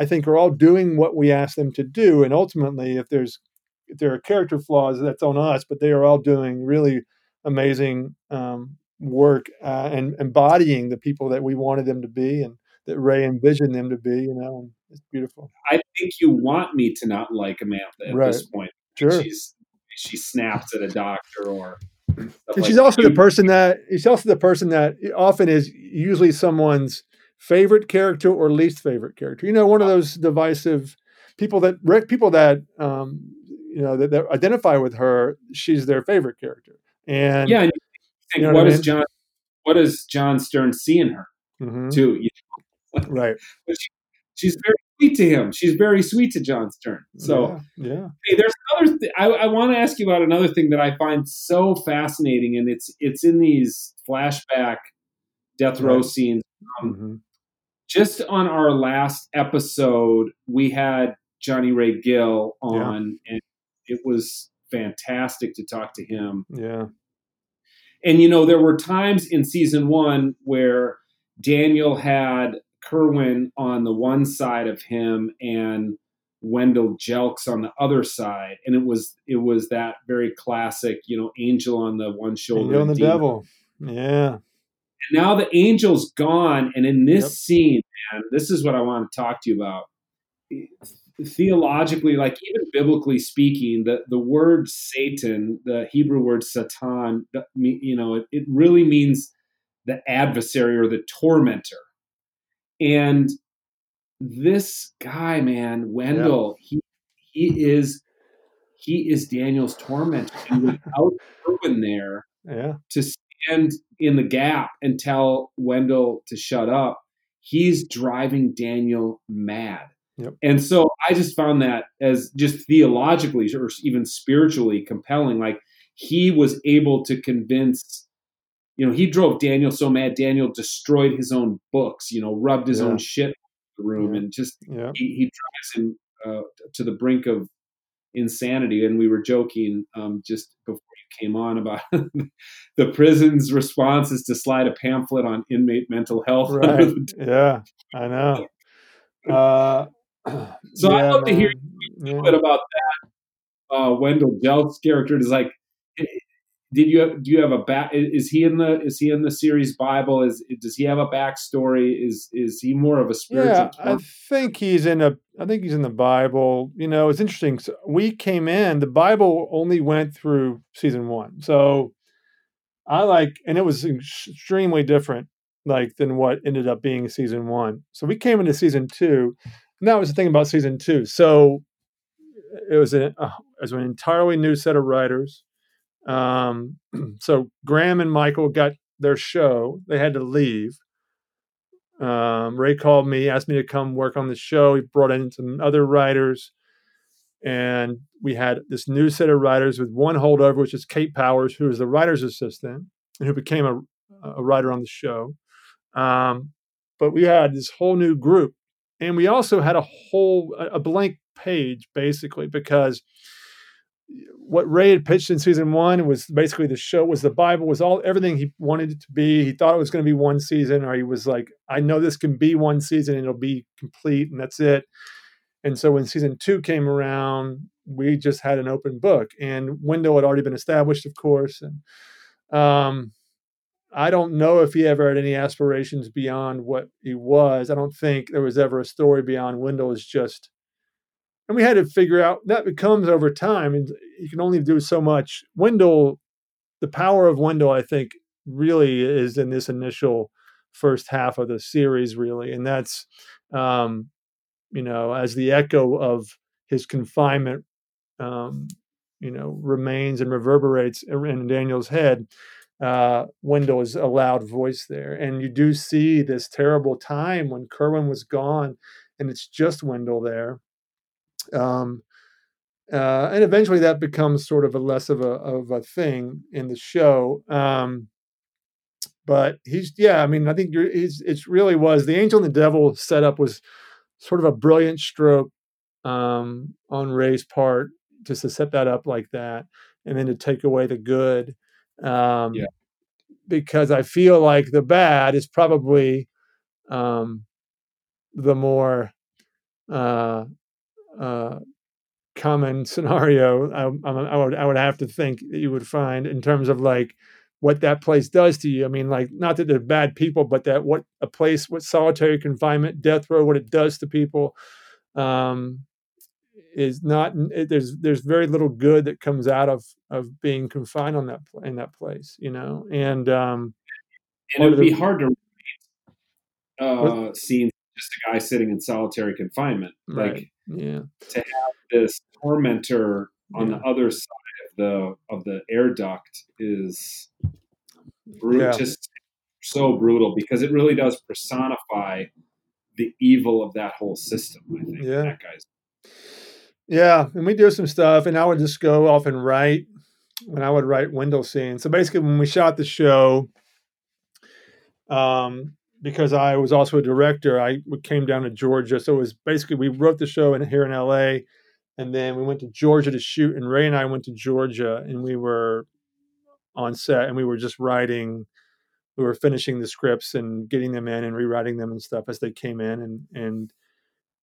I think are all doing what we ask them to do. And ultimately, if there's if there are character flaws, that's on us. But they are all doing really amazing um, work uh, and embodying the people that we wanted them to be and that Ray envisioned them to be. You know, and it's beautiful. I think you want me to not like Amantha at this point. Sure. She's she snaps at a doctor or. and like she's that. also the person that she's also the person that often is usually someone's favorite character or least favorite character. You know, one of those divisive people that people that um, you know that, that identify with her. She's their favorite character, and Yeah, and you know what what I does mean? John what does John Stern see in her Mhm, too? You- right. [laughs] She's very sweet to him. She's very sweet to John Stern. So yeah, yeah. Hey, there's another. Th- I, I want to ask you about another thing that I find so fascinating, and it's it's in these flashback death row Right. scenes. Um, Mhm. Just on our last episode, we had Johnny Ray Gill on, and it was fantastic to talk to him. Yeah. And you know, there were times in season one where Daniel had Kerwin on the one side of him and Wendell Jelks on the other side, and it was it was that very classic, you know, angel on the one shoulder, angel and the demon. devil. Yeah. And now the angel's gone, and in this yep. scene, man, this is what I want to talk to you about. Theologically, like even biblically speaking, the the word Satan, the Hebrew word Satan, you know, it, it really means the adversary or the tormentor. And this guy, man, Wendell, he he is he is Daniel's tormentor. And without [laughs] Kerwin there yeah. to stand in the gap and tell Wendell to shut up, he's driving Daniel mad. Yep. And so I just found that as just theologically or even spiritually compelling. Like he was able to convince you know, he drove Daniel so mad, Daniel destroyed his own books, you know, rubbed his yeah. own shit in the room yeah. and just, yeah. he, he drives him uh, to the brink of insanity. And we were joking um, just before came on about [laughs] the prison's response is to slide a pamphlet on inmate mental health. Right. [laughs] yeah, I know. Uh, [clears throat] so I'd love man. to hear a little bit about that. Uh, Wendell Jelks' character is like, did you have, do you have a back is he in the is he in the series bible? Is does he have a backstory? Is is he more of a spiritual yeah i think he's in a i think he's in the bible. You know it's interesting so we came in the bible only went through season one. So i like and it was extremely different like than what ended up being season one. So we came into season two and that was the thing about season two. So it was an, uh, it was an entirely new set of writers um, [clears throat] so Graham and Michael got their show. They had to leave. Um, Ray called me, asked me to come work on the show. He brought in some other writers, and we had this new set of writers with one holdover, which is Kate Powers, who is the writer's assistant and who became a, a writer on the show. Um, but we had this whole new group, and we also had a whole a blank page basically because what Ray had pitched in season one was basically the show was the Bible was all everything he wanted it to be. He thought it was going to be one season, or he was like, I know this can be one season and it'll be complete and that's it. And so when season two came around, we just had an open book, and Wendell had already been established, of course. And um, I don't know if he ever had any aspirations beyond what he was. I don't think there was ever a story beyond Wendell is just and we had to figure out that becomes over time and you can only do so much wendell the power of wendell i think really is in this initial first half of the series really and that's um you know as the echo of his confinement um you know remains and reverberates in daniel's head uh, Wendell is a loud voice there. And you do see this terrible time when Kerwin was gone and it's just Wendell there. Um, uh, and eventually that becomes sort of a less of a of a thing in the show. Um, but he's yeah, I mean, I think you're, he's it's really was the angel and the devil setup was sort of a brilliant stroke um, on Ray's part just to set that up like that, and then to take away the good. Um, yeah. Because I feel like the bad is probably um, the more uh, uh, common scenario I, I, would I would have to think that you would find in terms of like what that place does to you. I mean, like not that they're bad people, but that what a place, what solitary confinement, death row, what it does to people, um, is not. It, there's there's very little good that comes out of of being confined on that in that place, you know. And um, and it would be hard to uh, see just a guy sitting in solitary confinement, right. like yeah. To have this tormentor on yeah. the other side of the of the air duct is brutal, yeah. just so brutal because it really does personify the evil of that whole system. I think yeah. that guy's. Yeah, and we do some stuff, and I would just go off and write when I would write Wendell scenes. So basically, when we shot the show, um, because I was also a director, I came down to Georgia. So it was basically we wrote the show in here in LA, and then we went to Georgia to shoot. And Ray and I went to Georgia, and we were on set, and we were just writing. We were finishing the scripts and getting them in and rewriting them and stuff as they came in, and and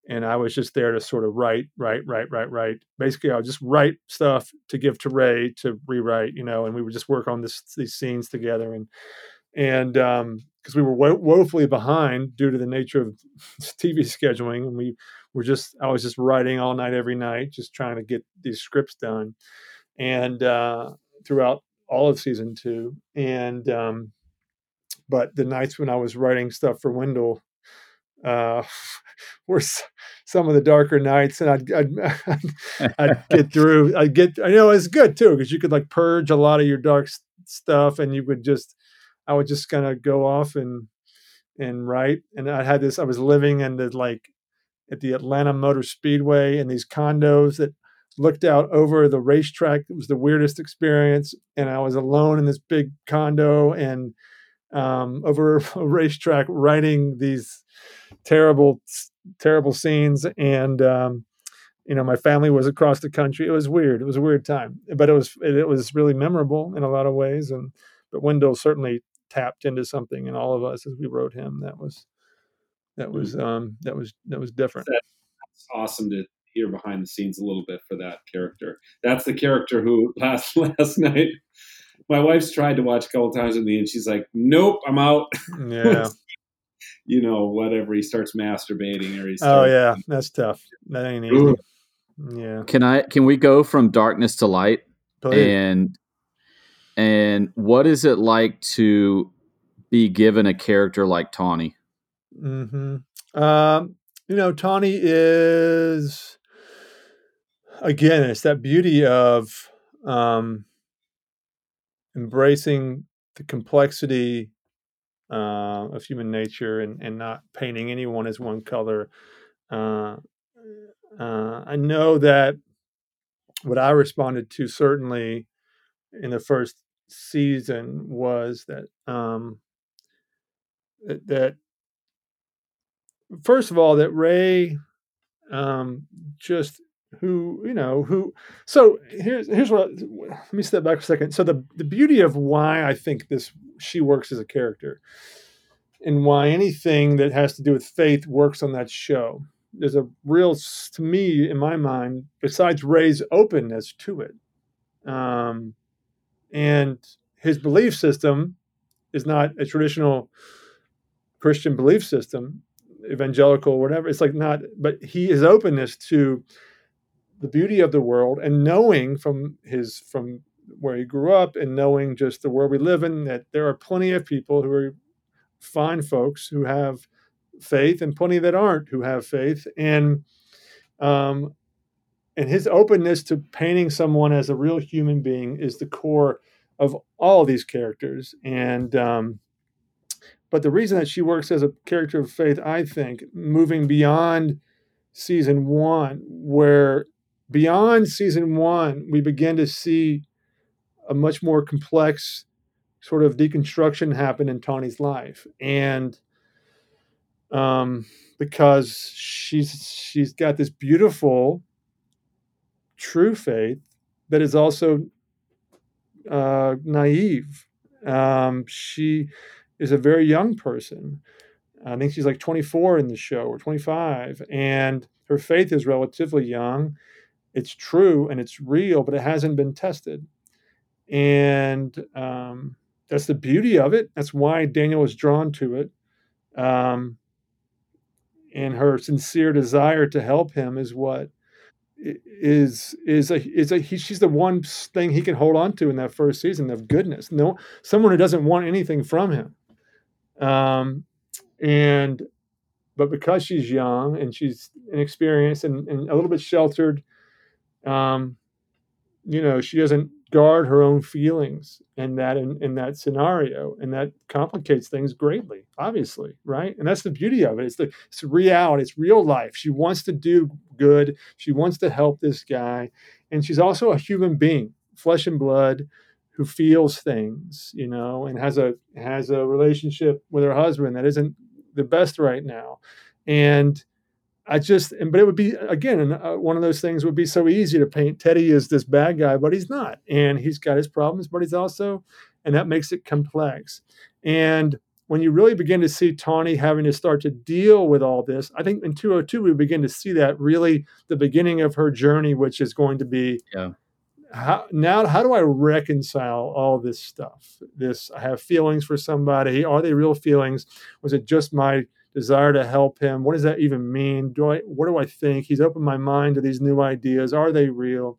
and I was just there to sort of write, write, write, write, write. Basically, I would just write stuff to give to Ray to rewrite, you know, and we would just work on this these scenes together, and and um, because we were wo- woefully behind due to the nature of [laughs] TV scheduling, and we were just I was just writing all night every night, just trying to get these scripts done, and uh, throughout all of season two, and um, but the nights when I was writing stuff for Wendell uh, [laughs] were some of the darker nights, and I'd I'd, [laughs] I'd get through. I'd get. I know it's good too because you could like purge a lot of your dark stuff, and you would just. I would just kind of go off and and write, and I had this. I was living in the like at the Atlanta Motor Speedway in these condos that looked out over the racetrack. It was the weirdest experience, and I was alone in this big condo and um, over [laughs] a racetrack writing these terrible, terrible scenes. And um, you know, my family was across the country. It was weird. It was a weird time, but it was it, it was really memorable in a lot of ways. And but Wendell certainly tapped into something in all of us as we wrote him. That was that was um, that was that was different. That's awesome to hear behind the scenes a little bit for that character. That's the character who [laughs] last last night my wife's tried to watch a couple times with me, and she's like, "Nope, I'm out." [laughs] Yeah. you know, whatever. He starts masturbating, or he's oh yeah, that's tough. That ain't easy. Ooh. Yeah. Can I? Can we go from darkness to light? Please. And and what is it like to be given a character like Tawny? Hmm. Um. You know, Tawny is again. It's that beauty of um embracing the complexity uh, of human nature and, and not painting anyone as one color. Uh, uh, I know that what I responded to certainly in the first season was that um, that, that first of all that Ray um, just who you know who so here's here's what let me step back a second. So the the beauty of why i think this she works as a character and why anything that has to do with faith works on that show there's a real to me in my mind besides ray's openness to it um, and his belief system is not a traditional christian belief system evangelical whatever. It's like not but he his openness to the beauty of the world and knowing from his from where he grew up and knowing just the world we live in that there are plenty of people who are fine folks who have faith and plenty that aren't who have faith. And um and his openness to painting someone as a real human being is the core of all these characters. And um but the reason that she works as a character of faith i think moving beyond season one where beyond season one, we begin to see a much more complex sort of deconstruction happen in Tawny's life, and um, because she's she's got this beautiful, true faith that is also uh, naive. Um, she is a very young person. I think she's like 24 in the show or 25, and her faith is relatively young it's true and it's real, but it hasn't been tested. And um, that's the beauty of it. That's why Daniel was drawn to it. Um, and her sincere desire to help him is what is is a is a he, she's the one thing he can hold on to in that first season of goodness. No, someone who doesn't want anything from him. Um, and but because she's young and she's inexperienced and, and a little bit sheltered, um, you know, she doesn't guard her own feelings in that in, in that scenario, and that complicates things greatly. Obviously, right? And that's the beauty of it. It's the it's reality. It's real life. She wants to do good. She wants to help this guy, and she's also a human being, flesh and blood, who feels things, you know, and has a has a relationship with her husband that isn't the best right now, and I just, and but it would be again uh, one of those things would be so easy to paint Teddy as this bad guy, but he's not, and he's got his problems, but he's also, and that makes it complex. And when you really begin to see Tawny having to start to deal with all this, I think in 202 we begin to see that really the beginning of her journey, which is going to be yeah. How, now how do I reconcile all this stuff? This I have feelings for somebody. Are they real feelings? Was it just my desire to help him? What does that even mean? Do I what do I think? He's opened my mind to these new ideas. Are they real?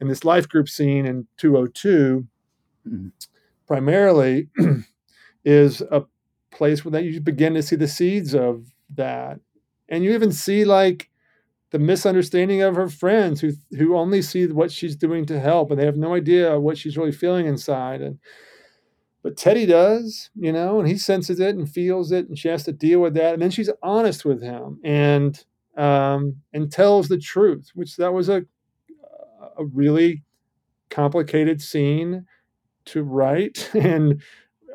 And this life group scene in 202 mm-hmm. primarily [clears throat] is a place where that you begin to see the seeds of that. And you even see like the misunderstanding of her friends who who only see what she's doing to help and they have no idea what she's really feeling inside. And but Teddy does, you know, and he senses it and feels it, and she has to deal with that. And then she's honest with him and um, and tells the truth, which that was a a really complicated scene to write [laughs] and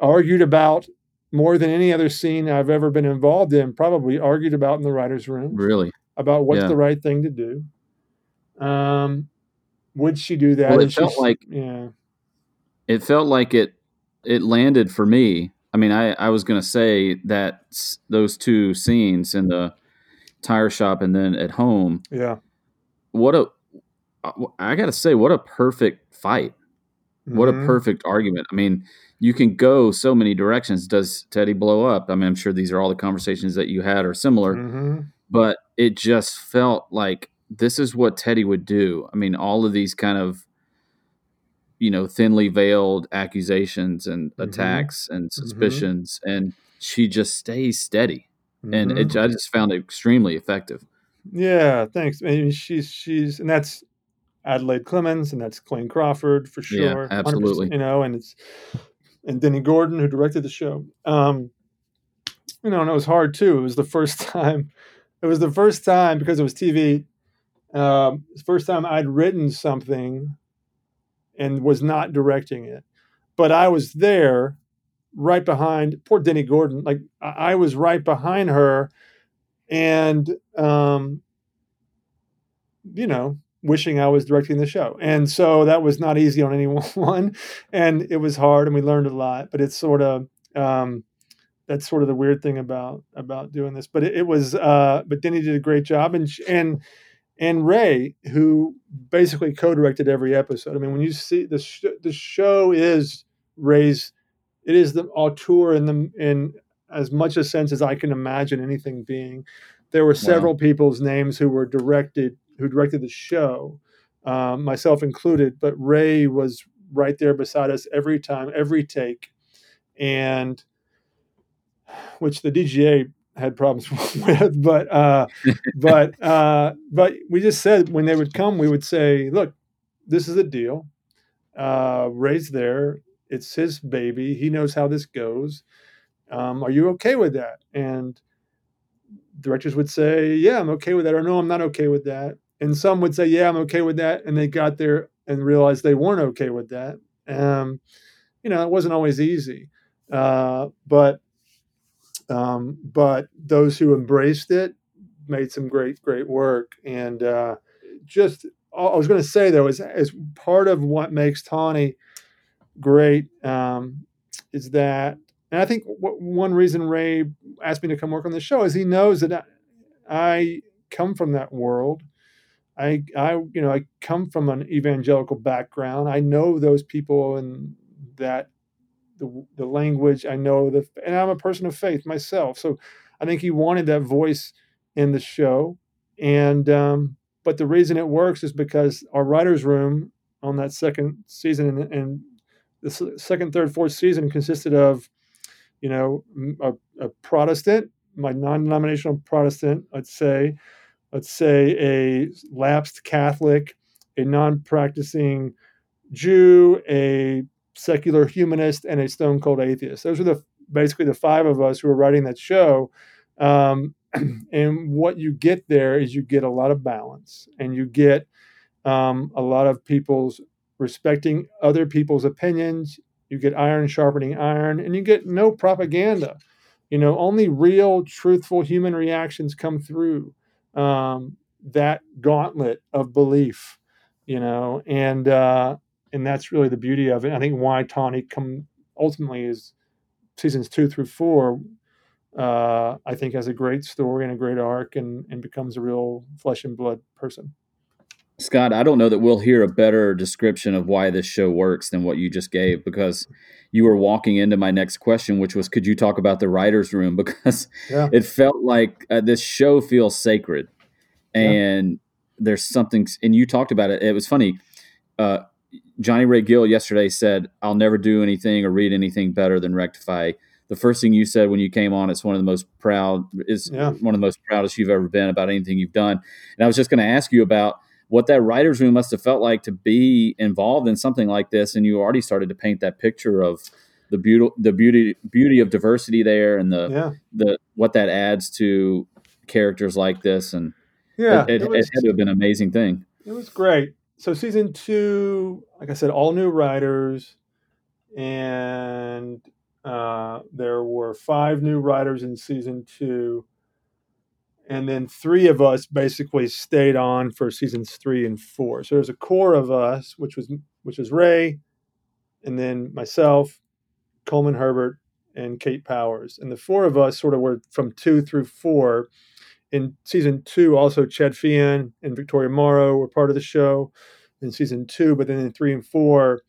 argued about more than any other scene I've ever been involved in, probably argued about in the writer's room. Really? About what's yeah. the right thing to do. Um, would she do that? Well, it felt like yeah. It felt like it it landed for me. I mean, I I was going to say that those two scenes in the tire shop and then at home. Yeah. What a I got to say what a perfect fight. What mm-hmm. a perfect argument. I mean, you can go so many directions. Does Teddy blow up? I mean, I'm sure these are all the conversations that you had are similar, mm-hmm. but it just felt like this is what Teddy would do. I mean, all of these kind of, you know, thinly veiled accusations and mm-hmm. attacks and mm-hmm. suspicions, and she just stays steady. And it, mm-hmm. I just found it extremely effective. Yeah, thanks. I mean, she's she's and that's Adelaide Clemens and that's Clayne Crawford for sure. Yeah, absolutely. You know, and it's and Denny Gordon, who directed the show. Um, you know, and it was hard too. It was the first [laughs] time. It was the first time because it was TV. Um, the first time I'd written something and was not directing it, but I was there, right behind poor Denny Gordon. Like I was right behind her, and um, you know, wishing I was directing the show. And so that was not easy on [laughs] anyone. and it was hard and we learned a lot, but it's sort of, um, that's sort of the weird thing about, about doing this, but it, it was, uh, but Denny did a great job and, and, and Ray, who basically co-directed every episode. I mean, when you see the, sh- the show is Ray's, it is the auteur in the, in as much a sense as I can imagine anything being. There were several wow. people's names who were directed who directed the show, um, myself included. But Ray was right there beside us every time, every take, and which the DGA had problems [laughs] with. But uh, but [laughs] uh, but we just said when they would come, we would say, "Look, this is a deal. Uh, Ray's there. It's his baby. He knows how this goes. Um, are you okay with that?" And directors would say, "Yeah, I'm okay with that," or "No, I'm not okay with that." and some would say, "Yeah, I'm okay with that," and they got there and realized they weren't okay with that. Um, you know, it wasn't always easy, uh, but um, but those who embraced it made some great great work. And uh, just I was going to say though, is as part of what makes Tawny great um, is that, and I think one reason Ray asked me to come work on the show is he knows that I, I come from that world I, I, you know, I come from an evangelical background. I know those people and that the the language. I know the, and I'm a person of faith myself. So I think he wanted that voice in the show, and um, but the reason it works is because our writers' room on that second season and, and the second, third, fourth season consisted of, you know, a, a Protestant, my non-denominational Protestant, I'd say, let's say, a lapsed Catholic, a non practicing Jew, a secular humanist, and a stone cold atheist. Those are the basically the five of us who are writing that show. Um, [clears throat] and what you get there is you get a lot of balance and you get um, a lot of people's respecting other people's opinions. You get iron sharpening iron, and you get no propaganda. You know, only real, truthful human reactions come through um, that gauntlet of belief, you know, and uh, and that's really the beauty of it. I think why Tawny come ultimately is seasons two through four. Uh, I think has a great story and a great arc, and and becomes a real flesh and blood person. Scott, I don't know that we'll hear a better description of why this show works than what you just gave because you were walking into my next question, which was could you talk about the writer's room? [laughs] Because yeah. it felt like uh, this show feels sacred. And yeah. there's something, and you talked about it. It was funny. Uh, Johnny Ray Gill yesterday said, I'll never do anything or read anything better than Rectify. The first thing you said when you came on, it's one of the most proud, is yeah. one of the most proudest you've ever been about anything you've done. And I was just going to ask you about what that writer's room must have felt like to be involved in something like this. And you already started to paint that picture of the beauty, the beauty, beauty of diversity there, and the yeah. the what that adds to characters like this. And yeah, it, it, it, was, it had to have been an amazing thing. It was great. So season two, like I said, all new writers, and uh, there were five new writers in season two and then three of us basically stayed on for seasons three and four. So there's a core of us, which was which was Ray, and then myself, Coleman Herbert, and Kate Powers, and the four of us sort of were from two through four. In season two, also Chad Feehan and Victoria Morrow were part of the show in season two, but then in three and four,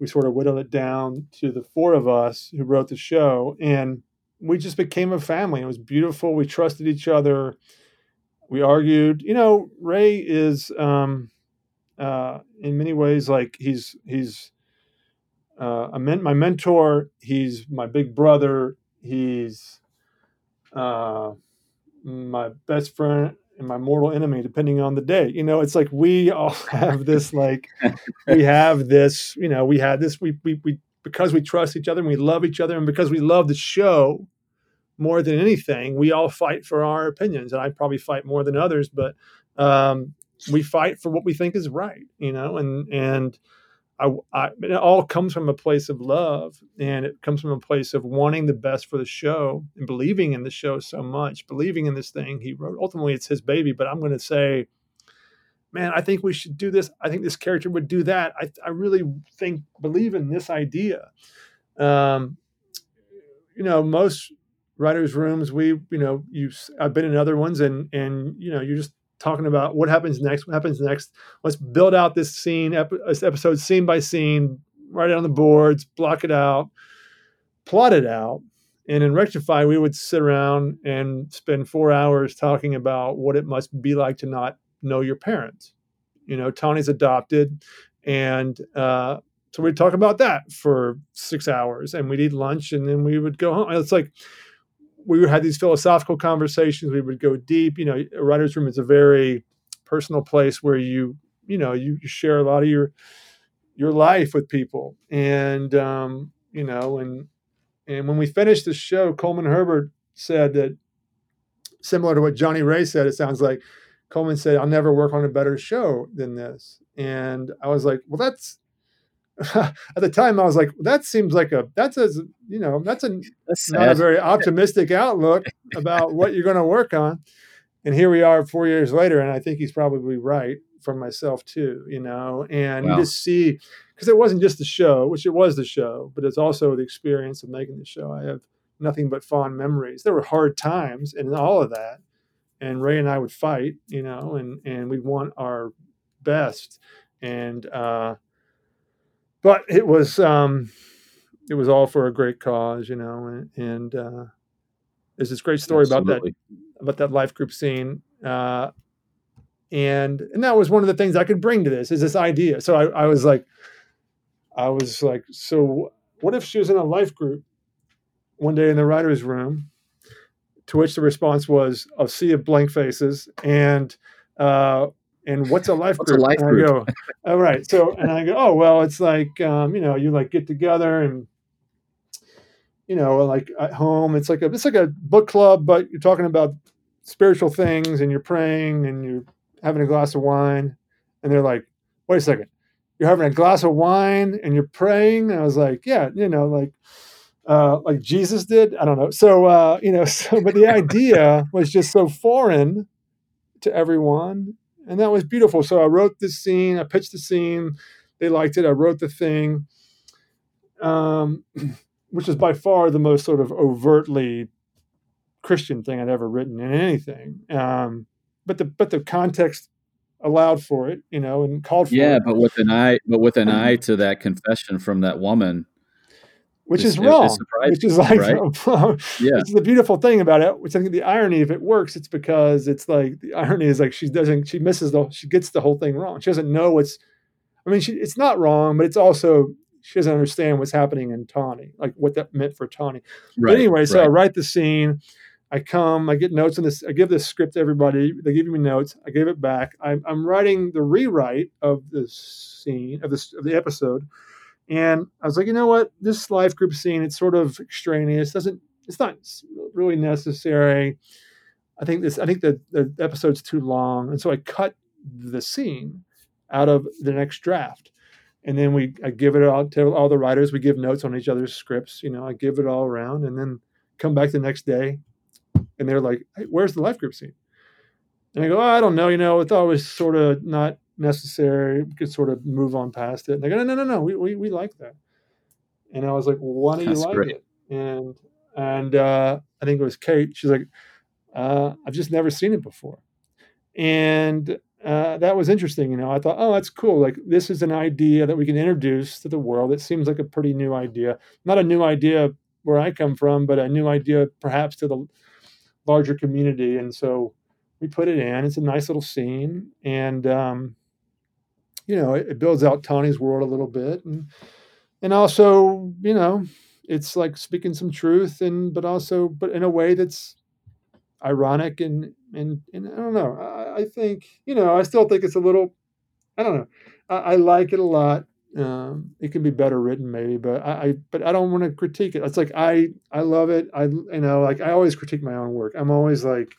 we sort of whittled it down to the four of us who wrote the show and we just became a family. It was beautiful. We trusted each other. We argued. You know, Ray is um, uh, in many ways like he's he's uh, a men- my mentor. He's my big brother. He's uh, my best friend and my mortal enemy, depending on the day. You know, it's like we all [laughs] have this like we [laughs] have this. You know, we had this. We we we because we trust each other and we love each other and because we love the show more than anything, we all fight for our opinions, and I probably fight more than others, but um, we fight for what we think is right, you know, and and I, I, it all comes from a place of love, and it comes from a place of wanting the best for the show and believing in the show so much, believing in this thing he wrote. Ultimately, it's his baby, but I'm going to say, man, I think we should do this. I think this character would do that. I, I really think believe in this idea. Um, you know, most writers' rooms, we, you know, you I've been in other ones, and and you know, you're just talking about what happens next. What happens next? Let's build out this scene, this episode, scene by scene, write it on the boards, block it out, plot it out. And in Rectify, we would sit around and spend four hours talking about what it must be like to not know your parents. You know, Tony's adopted, and uh, so we'd talk about that for six hours, and we'd eat lunch, and then we would go home. It's like we would have these philosophical conversations. We would go deep. You know, a writer's room is a very personal place where you, you know, you, you share a lot of your your life with people. And um, you know, and and when we finished the show, Coleman Herbert said that similar to what Johnny Ray said, it sounds like Coleman said, I'll never work on a better show than this. And I was like, well, that's [laughs] at the time I was like, that seems like a that's a you know that's a that's not a very [laughs] optimistic outlook about what you're going to work on. And here we are four years later, and I think he's probably right for myself too. You know, and wow. you just see because it wasn't just the show, which it was the show, but it's also the experience of making the show. I have nothing but fond memories. There were hard times and all of that, and Ray and I would fight, you know, and and we'd want our best, and uh, but it was um, it was all for a great cause, you know, and, and uh, there's this great story Absolutely. about that about that life group scene. Uh, and and that was one of the things I could bring to this is this idea. So I, I was like, I was like, so what if she was in a life group one day in the writer's room? To which the response was a sea of blank faces and uh, and what's a life what's group? A life group? go, oh, right. So, and I go, oh, well, it's like, um, you know, you like get together and, you know, like at home, it's like a, it's like a book club, but you're talking about spiritual things and you're praying and you're having a glass of wine. And they're like, wait a second, you're having a glass of wine and you're praying. And I was like, yeah, you know, like, uh, like Jesus did. I don't know. So, uh, you know, [laughs] so, but the idea was just so foreign to everyone, and that was beautiful. So I wrote this scene, I pitched the scene, they liked it. I wrote the thing, um, [clears throat] which is by far the most sort of overtly Christian thing I'd ever written in anything. Um, but the but the context allowed for it, you know, and called for yeah, it. but with an eye, but with an [clears throat] eye to that confession from that woman, which It's- is wrong. which is like, right? [laughs] yeah. It's the beautiful thing about it. Which I think the irony, if it works, it's because it's like the irony is like she doesn't, she misses the, she gets the whole thing wrong. She doesn't know what's. I mean, she, it's not wrong, but it's also she doesn't understand what's happening in Tawney, like what that meant for Tawney. right? But anyway, so I write the scene. I come, I get notes on this. I give this script to everybody. They give me notes. I give it back. I'm, I'm writing the rewrite of the scene of this of the episode, and I was like, you know what, this life group scene, it's sort of extraneous. Doesn't it's not really necessary. I think this. I think the the episode's too long, and so I cut the scene out of the next draft and then we I give it out to all the writers. We give notes on each other's scripts. You know, I give it all around, and then come back the next day, and they're like, hey, "Where's the life group scene?" And I go, oh, "I don't know. You know, I thought it was sort of not necessary. We could sort of move on past it." And they go, "No, no, no, no. We we, we like that." And I was like, well, "Why don't That's you like great. it?" And and uh, I think it was Kate. She's like, uh, "I've just never seen it before," and uh, that was interesting. You know, I thought, oh, that's cool. Like this is an idea that we can introduce to the world. It seems like a pretty new idea. Not a new idea where I come from, but a new idea perhaps to the larger community. And so we put it in. It's a nice little scene, and um, you know, it, it builds out Tawney's world a little bit, and and also, you know, it's like speaking some truth, and but also, but in a way that's ironic and and and I don't know. I, I think you know I still think it's a little. I don't know. I, I like it a lot. Um, it can be better written maybe, but I, I but I don't want to critique it. It's like I I love it. I you know like I always critique my own work. I'm always like.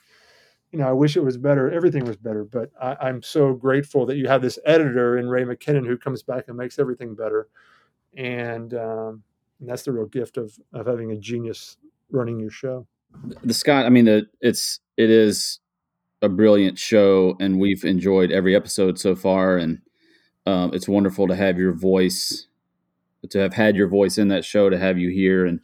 You know, I wish it was better. Everything was better, but I, I'm so grateful that you have this editor in Ray McKinnon who comes back and makes everything better, and, um, and that's the real gift of of having a genius running your show. the Scott. I mean, the, it's it is a brilliant show, and we've enjoyed every episode so far, and um, it's wonderful to have your voice, to have had your voice in that show, to have you here, and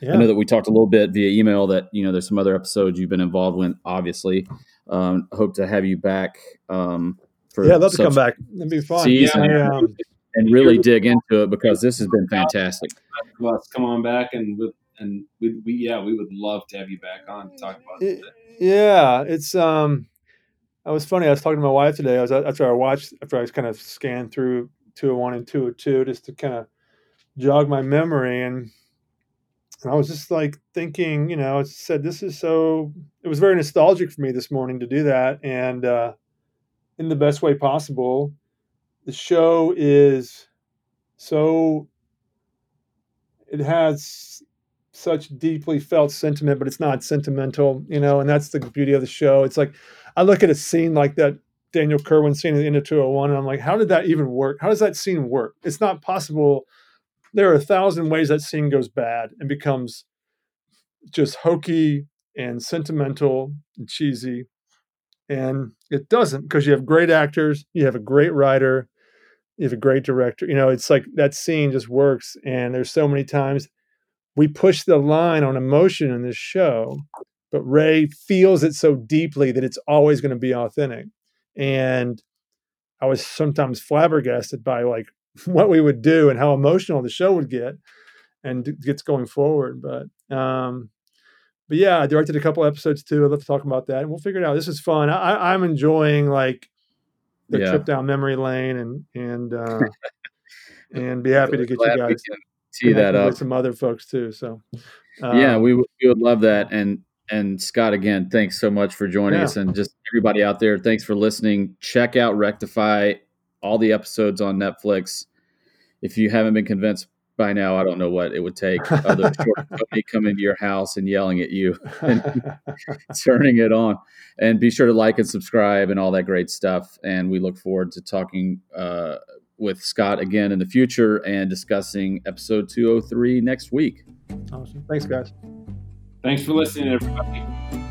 Yeah. I know that we talked a little bit via email that you know there's some other episodes you've been involved with. Obviously, um, hope to have you back. Um, for Yeah, I'd love to come back. That'd be fun. season Yeah, I, um, and really dig into it because this has been fantastic. Let's come on back and with and we, we yeah we would love to have you back on to talk about it- it. yeah, it's um, I was funny. I was talking to my wife today. I was after I watched after I was kind of scanned through two hundred one and two hundred two just to kind of jog my memory and. And I was just like thinking, you know, I said this is so. It was very nostalgic for me this morning to do that, and uh, in the best way possible. The show is so. It has such deeply felt sentiment, but it's not sentimental, you know, and that's the beauty of the show. It's like I look at a scene like that Daniel Kerwin scene in the end of 201, and I'm like, how did that even work? How does that scene work? It's not possible. There are a thousand ways that scene goes bad and becomes just hokey and sentimental and cheesy. And it doesn't because you have great actors, you have a great writer, you have a great director. You know, it's like that scene just works. And there's so many times we push the line on emotion in this show, but Ray feels it so deeply that it's always going to be authentic. And I was sometimes flabbergasted by like [laughs] what we would do and how emotional the show would get and gets going forward. But um but yeah, I directed a couple episodes too. I'd love to talk about that. And we'll figure it out. This is fun. I, I'm enjoying like the Yeah. trip down memory lane and and uh [laughs] and be happy to get you guys see that up. with some other folks too. So yeah, um, we, would- we would love that. And and Scott, again, thanks so much for joining Yeah. us, and just everybody out there, thanks for listening. Check out Rectify, all the episodes on Netflix. If you haven't been convinced by now, I don't know what it would take other short [laughs] of coming to your house and yelling at you, [laughs] and [laughs] turning it on, and be sure to like and subscribe and all that great stuff. And we look forward to talking uh, with Scott again in the future and discussing episode 203 next week. awesome. Thanks, guys. Thanks for listening, everybody.